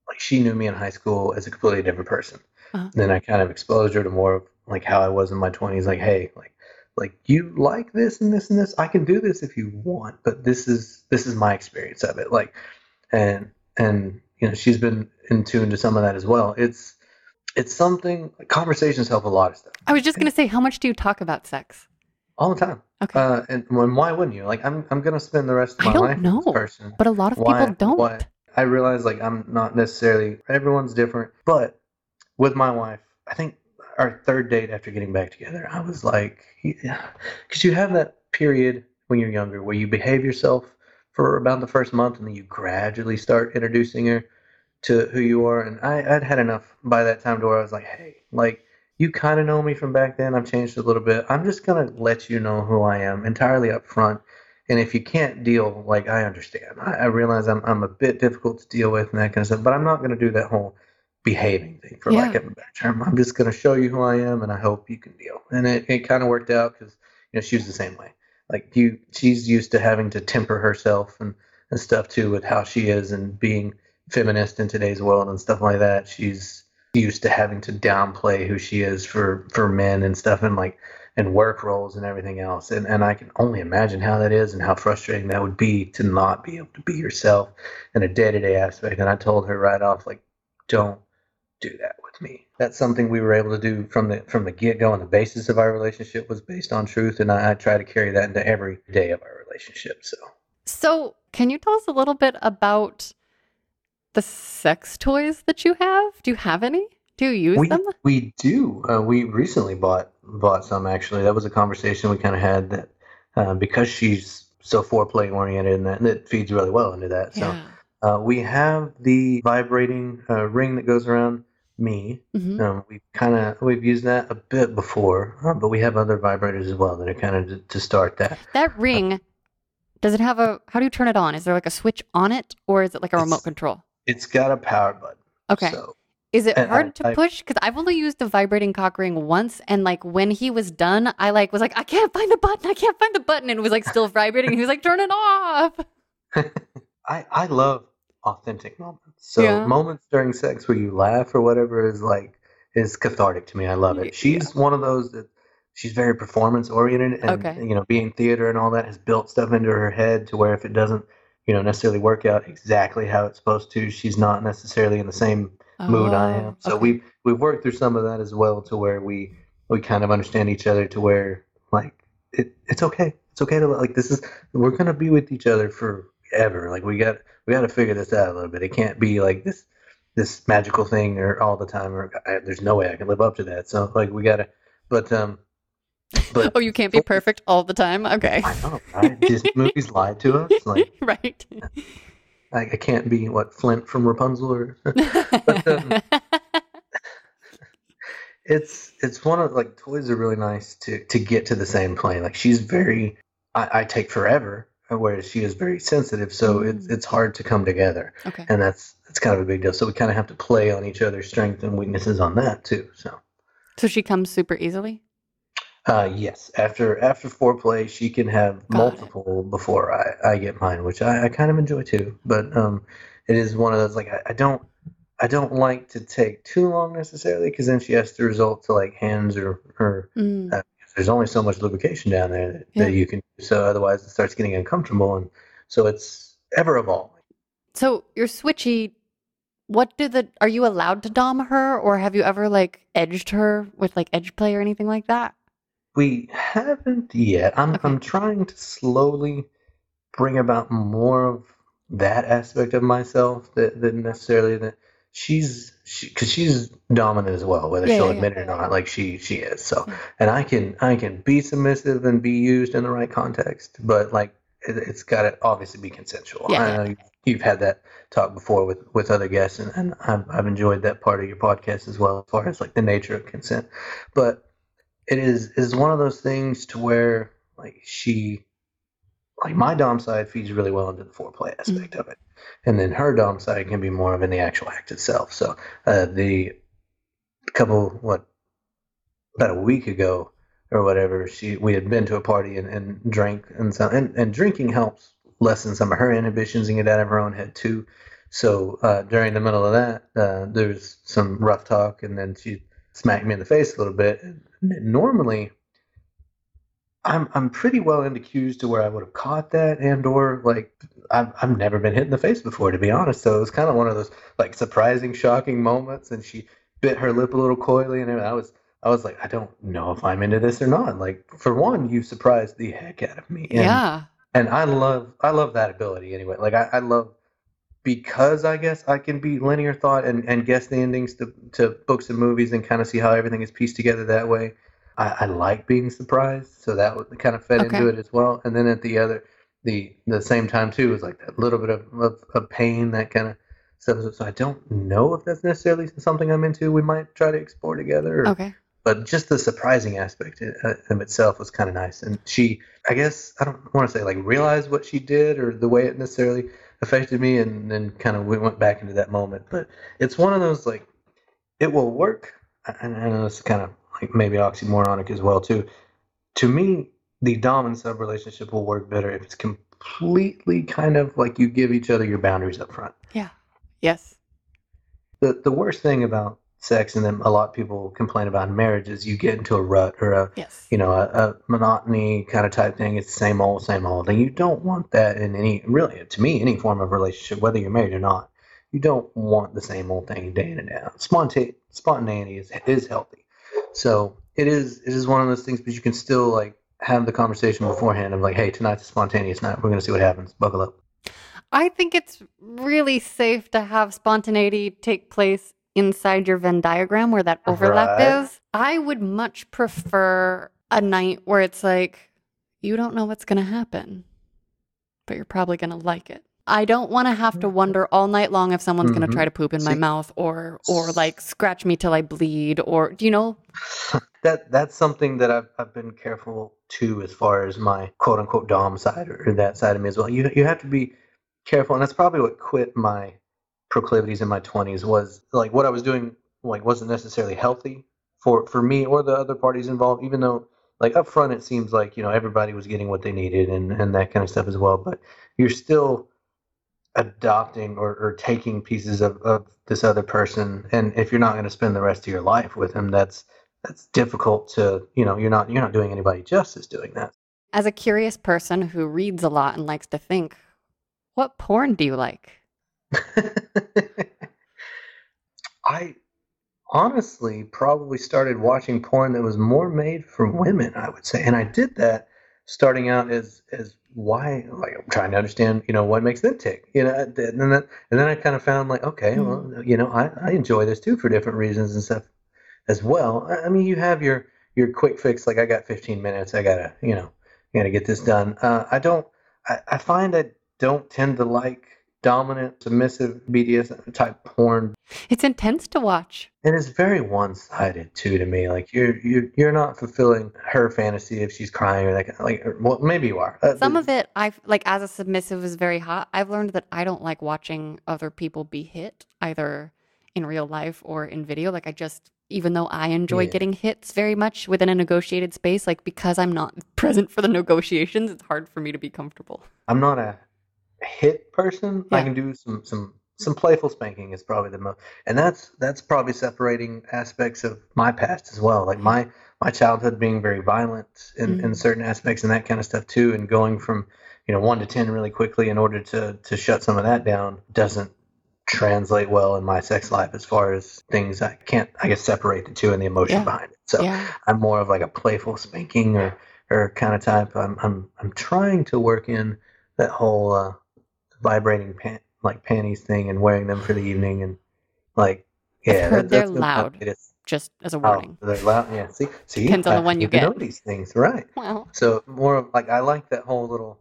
like she knew me in high school as a completely different person. Uh-huh. Then I kind of exposed her to more of like how I was in my twenties. Like, hey, like like you like this and this and this. I can do this if you want, but this is this is my experience of it. Like, and and you know she's been in tune to some of that as well. It's it's something. Conversations help a lot of stuff I was just gonna say, how much do you talk about sex? all the time. Okay, Uh, and when, why wouldn't you? Like, I'm I'm gonna spend the rest of my I don't life with know. person. but a lot of why- people don't. why- I realize like I'm not necessarily everyone's different, but with my wife, I think our third date after getting back together, I was like, because you have that period when you're younger where you behave yourself for about the first month, and then you gradually start introducing her to who you are. And I, I'd had enough by that time to where I was like, hey, like you kind of know me from back then. I've changed a little bit. I'm just gonna let you know who I am entirely up front. And if you can't deal, like I understand. I, I realize I'm I'm a bit difficult to deal with and that kind of stuff. But I'm not gonna do that whole behaving thing, for lack of a better term. I'm just gonna show you who I am, and I hope you can deal. And it, it kind of worked out because you know she was the same way. Like you, she's used to having to temper herself and and stuff too with how she is and being feminist in today's world and stuff like that. She's used to having to downplay who she is for for men and stuff and like and work roles and everything else. And and I can only imagine how that is and how frustrating that would be to not be able to be yourself in a day to day aspect. And I told her right off, like, don't do that with me. That's something we were able to do from the from the get go, and the basis of our relationship was based on truth. And I, I try to carry that into every day of our relationship. So So, can you tell us a little bit about the sex toys that you have? Do you have any? Do you use we them? we do. Uh, we recently bought bought some actually. That was a conversation we kind of had that uh, because she's so foreplay oriented and that, that feeds really well into that. So Yeah. Uh, we have the vibrating uh, ring that goes around me. hmm Um, we kind of we've used that a bit before, uh, but we have other vibrators as well that are kind of to, to start that. That ring, does it have a? How do you turn it on? Is there like a switch on it, or is it like a remote control? It's got a power button. Okay. So Is it and I- hard to I- push? Because I've only used the vibrating cock ring once, and like when he was done, I like was like, I can't find the button. I can't find the button, and it was like still vibrating. And he was like, turn it off. I I love authentic moments. So Yeah. moments during sex where you laugh or whatever is like is cathartic to me. I love it. She's one of those that she's very performance oriented and Okay. you know being theater and all that has built stuff into her head to where if it doesn't you know necessarily work out exactly how it's supposed to, she's not necessarily in the same mood I Oh, am. So okay. we we've worked through some of that as well to where we we kind of understand each other to where like it, it's okay. It's okay to like this is we're gonna be with each other forever. Like we got we got to figure this out a little bit. It can't be like this this magical thing or all the time or I, there's no way I can live up to that. So like we gotta but um but Oh, you can't be perfect all the time. Okay. I know, right? Disney movies lied to us. Like right. I, I can't be what Flynn from Rapunzel or um, it's it's one of like toys are really nice to to get to the same plane. Like she's very I, I take forever, whereas she is very sensitive. So it's Mm. it's hard to come together, okay. and that's that's kind of a big deal. So we kind of have to play on each other's strengths and weaknesses on that too. So So she comes super easily. uh, yes, after after foreplay, she can have Got it. multiple before I, I get mine, which I, I kind of enjoy too. But um, it is one of those like I, I don't I don't like to take too long necessarily because then she has to resort to like hands or or Mm. uh, there's only so much lubrication down there that, Yeah. that you can so otherwise it starts getting uncomfortable and so it's ever evolving. So you're switchy. What do the are you allowed to dom her, or have you ever like edged her with like edge play or anything like that? We haven't yet. I'm Okay. I'm trying to slowly bring about more of that aspect of myself that, that necessarily that she's she because she's dominant as well, whether Yeah, she'll yeah, admit it or not. Like she she is. So Yeah. and I can I can be submissive and be used in the right context, but like it, it's got to obviously be consensual. Yeah, I yeah. know you- you've had that talk before with with other guests, and, and I've, I've enjoyed that part of your podcast as well, as far as like the nature of consent. But it is is one of those things to where like she like my dom side feeds really well into the foreplay aspect of it. And then her dom side can be more of in the actual act itself. So uh, the couple what about a week ago or whatever she we had been to a party and, and drank and so and, and drinking helps lessen some of her inhibitions and get out of her own head too. So uh, during the middle of that uh, there's some rough talk and then she smacked me in the face a little bit. And normally I'm I'm pretty well into cues to where I would have caught that and or like I've I've never been hit in the face before to be honest. So it was kind of one of those like surprising, shocking moments. And she bit her lip a little coyly, and I was I was like, I don't know if I'm into this or not. Like for one, you surprised the heck out of me. And, yeah. and I love I love that ability anyway. Like I, I love because I guess I can be linear thought and, and guess the endings to, to books and movies and kind of see how everything is pieced together that way. I, I like being surprised, so that kind of fed Okay. into it as well. And then at the other, the the same time too was like that little bit of, of, of pain that kind of stuff. So I don't know if that's necessarily something I'm into. We might try to explore together. Or, Okay. but just the surprising aspect uh, uh, of itself was kind of nice. And she, I guess, I don't want to say like realized what she did or the way it necessarily affected me, and then kind of we went back into that moment. But it's one of those like it will work. And I know it's kind of like maybe oxymoronic as well too. To me, the dom and sub relationship will work better if it's completely kind of like you give each other your boundaries up front Yeah. Yes. the the worst thing about sex and then a lot of people complain about in marriage is you get into a rut or a Yes. you know a, a monotony kind of type thing it's the same old same old and you don't want that in any really to me any form of relationship whether you're married or not you don't want the same old thing day in and day out Sponta- spontaneity is is healthy so it is it is one of those things but you can still like have the conversation beforehand of like hey tonight's a spontaneous night we're going to see what happens buckle up I think it's really safe to have spontaneity take place inside your Venn diagram where that overlap Right. is. I would much prefer a night where it's like, you don't know what's going to happen, but you're probably going to like it. I don't want to have to wonder all night long if someone's going Mhm. to try to poop in my mouth or or like scratch me till I bleed or do you know? that that's something that I've, I've been careful to as far as my quote unquote dom side or, that side of me as well you you have to be careful and that's probably what quit my proclivities in my 20s was like what I was doing like wasn't necessarily healthy for for me or the other parties involved even though like up front it seems like you know everybody was getting what they needed and and that kind of stuff as well but you're still adopting or, or taking pieces of, of this other person. And if you're not going to spend the rest of your life with him that's that's difficult to you know you're not you're not doing anybody justice doing that. As a curious person who reads a lot and likes to think, what porn do you like? i honestly probably started watching porn that was more made for women i would say. And i did that starting out as as why like i'm trying to understand you know what makes them tick you know and then that, and then i kind of found like okay well you know I, I enjoy this too for different reasons and stuff as well. I I mean you have your your quick fix like i got 15 minutes i gotta you know gotta get this done. Uh, i don't I, I find i don't tend to like dominant submissive bds type porn It's intense to watch. and it's very one-sided too to me. Like you're you you're not fulfilling her fantasy if she's crying or like or- well maybe you are. Uh, Some of it, I like as a submissive is very hot. I've learned that I don't like watching other people be hit either in real life or in video. Like I just, even though I enjoy Yeah. getting hits very much within a negotiated space, like because I'm not present for the negotiations, it's hard for me to be comfortable. I'm not a hit person. I can do some some some playful spanking is probably the most, and that's that's probably separating aspects of my past as well. Like my my childhood being very violent in, in Mm. certain aspects and that kind of stuff too, and going from you know one to ten really quickly in order to to shut some of that down doesn't translate well in my sex life as far as things I can't I guess separate the two and the emotion Yeah. behind it. So yeah. I'm more of like a playful spanking or or kind of type. I'm I'm I'm trying to work in that whole uh, vibrating pan like panties thing and wearing them for the evening and like yeah, heard they're loud. Just as a Oh, warning. they're loud. Yeah, see, see, Depends on the one you need to know these things, right? Well, So more of like I like that whole little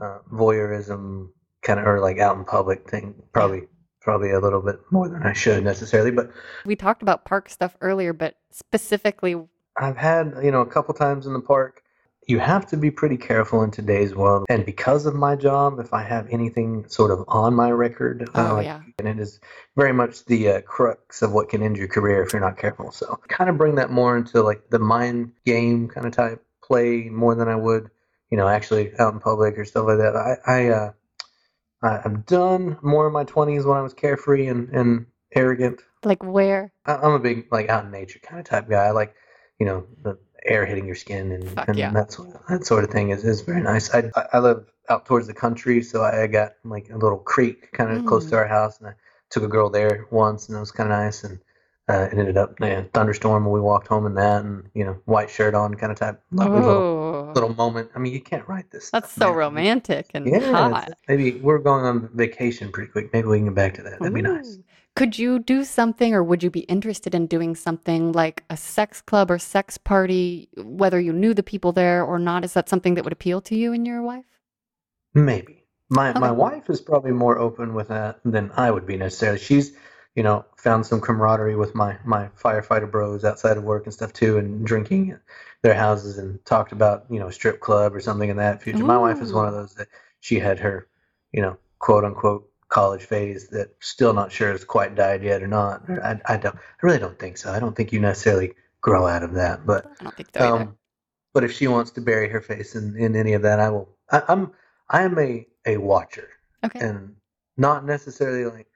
uh, voyeurism kind of or like out in public thing. Probably probably a little bit more than I should necessarily, but We talked about park stuff earlier, but specifically, I've had, you know, a couple times in the park. You have to be pretty careful in today's world. And because of my job, if I have anything sort of on my record, uh, Oh, like, yeah. and it is very much the uh, crux of what can end your career if you're not careful. So kind of bring that more into like the mind game kind of type play more than I would, you know, actually out in public or stuff like that. I, I, uh, I- I've done more in my 20s when I was carefree and, and arrogant. like where? I- I'm a big like out in nature kind of type guy. I like, you know, the air hitting your skin and, Fuck and yeah. that sort of, that sort of thing is, is very nice. I I- live out towards the country, so I got like a little creek kind of close Mm. to our house, and I took a girl there once, and it was kind of nice. And uh, it ended up yeah, thunderstorm, and we walked home in that, and you know, white shirt on, kind of type lovely little Oh, little moment. I mean, you can't write this. that's stuff, so man. romantic and Yeah, hot. maybe we're going on vacation pretty quick. Maybe we can get back to that. That'd be nice. Ooh. Could you do something, or would you be interested in doing something like a sex club or sex party, whether you knew the people there or not? Is that something that would appeal to you and your wife? Maybe. My my wife is probably more open with that than I would be necessarily. She's, you know, found some camaraderie with my my firefighter bros outside of work and stuff too, and drinking at their houses and talked about you know strip club or something in that future. My wife is one of those that she had her, you know, quote unquote college phase that still not sure is quite died yet or not. I I don't I really don't think so. I don't think you necessarily grow out of that, but I don't think so either. um, but if she wants to bury her face in, in any of that, I will. I, I'm I am a a watcher, okay. and not necessarily like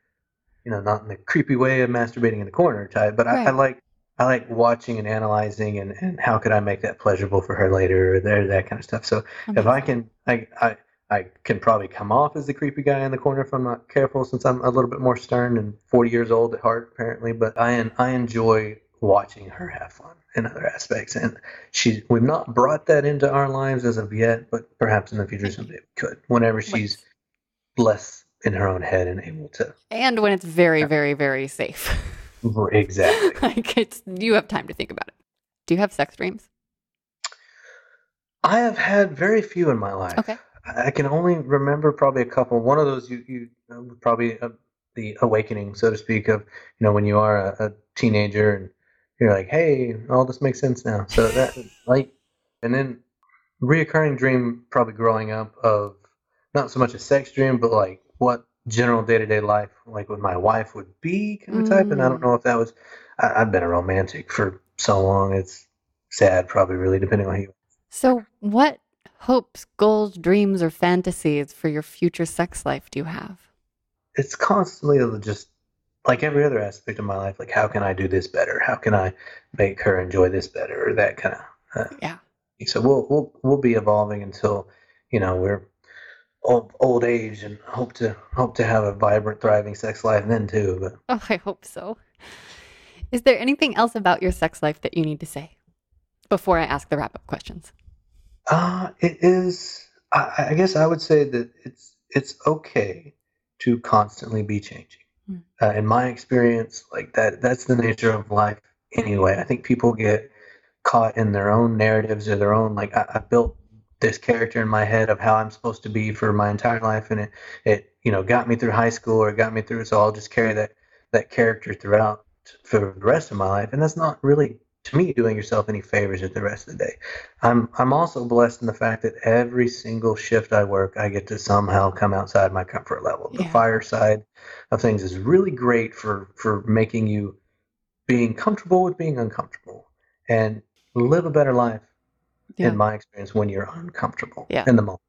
you know not in the creepy way of masturbating in the corner type, but I, I like I like watching and analyzing and, and how could I make that pleasurable for her later or there that kind of stuff. So if I can I, I I can probably come off as the creepy guy in the corner if I'm not careful since I'm a little bit more stern and 40 years old at heart apparently but I I enjoy watching her have fun in other aspects and she we've not brought that into our lives as of yet but perhaps in the future someday we could whenever she's less in her own head and able to and when it's very, very, very safe. exactly like it's you have time to think about it. Do you have sex dreams? I have had very few in my life Okay. I can only remember probably a couple. One of those you you uh, probably uh, the awakening, so to speak, of you know when you are a, a teenager and you're like, hey, all this makes sense now. So that like, and then reoccurring dream probably growing up of not so much a sex dream, but like what general day to day life like with my wife would be kind of type. And I don't Mm. know if that was. I, I've been a romantic for so long. It's sad, probably really depending on who you So, what hopes, goals, dreams, or fantasies for your future sex life do you have? it's constantly just like every other aspect of my life like how can i do this better how can i make her enjoy this better or that kind of uh, Yeah. so we'll we'll we'll be evolving until you know we're old, old age and hope to hope to have a vibrant thriving sex life then too but Oh, I hope so. Is there anything else about your sex life that you need to say before I ask the wrap up questions? Uh it is I, I guess i would say that it's it's okay to constantly be changing Hmm. uh, in my experience like that that's the nature of life anyway i think people get caught in their own narratives or their own like I, I built this character in my head of how i'm supposed to be for my entire life and it it you know got me through high school or got me through so i'll just carry that that character throughout for the rest of my life and that's not really to me doing yourself any favors at the rest of the day i'm i'm also blessed in the fact that every single shift i work i get to somehow come outside my comfort level the Yeah. fire side of things is really great for for making you being comfortable with being uncomfortable and live a better life in my experience when you're uncomfortable Yeah. in the moment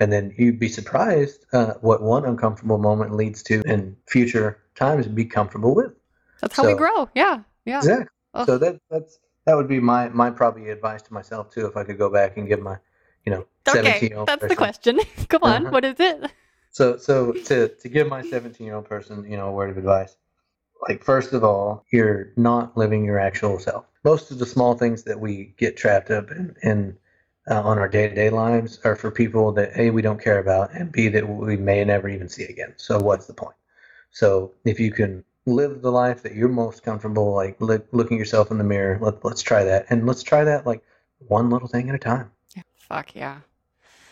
and then you'd be surprised uh, what one uncomfortable moment leads to in future times be comfortable with That's how we grow. Yeah. Yeah. exactly So that that's that would be my my probably advice to myself too if i could go back and give my you know 17 Okay. year old That's the question. Come on. Uh-huh. What is it? So, so to to give my 17 year old person, you know, a word of advice, like first of all, you're not living your actual self. Most of the small things that we get trapped up in, in uh, on our day to day lives are for people that a we don't care about, and b that we may never even see again. So, what's the point? So, if you can live the life that you're most comfortable, like look, looking yourself in the mirror, let, let's try that, and let's try that like one little thing at a time. Fuck yeah.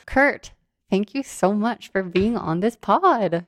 Kurt, Thank you so much for being on this pod.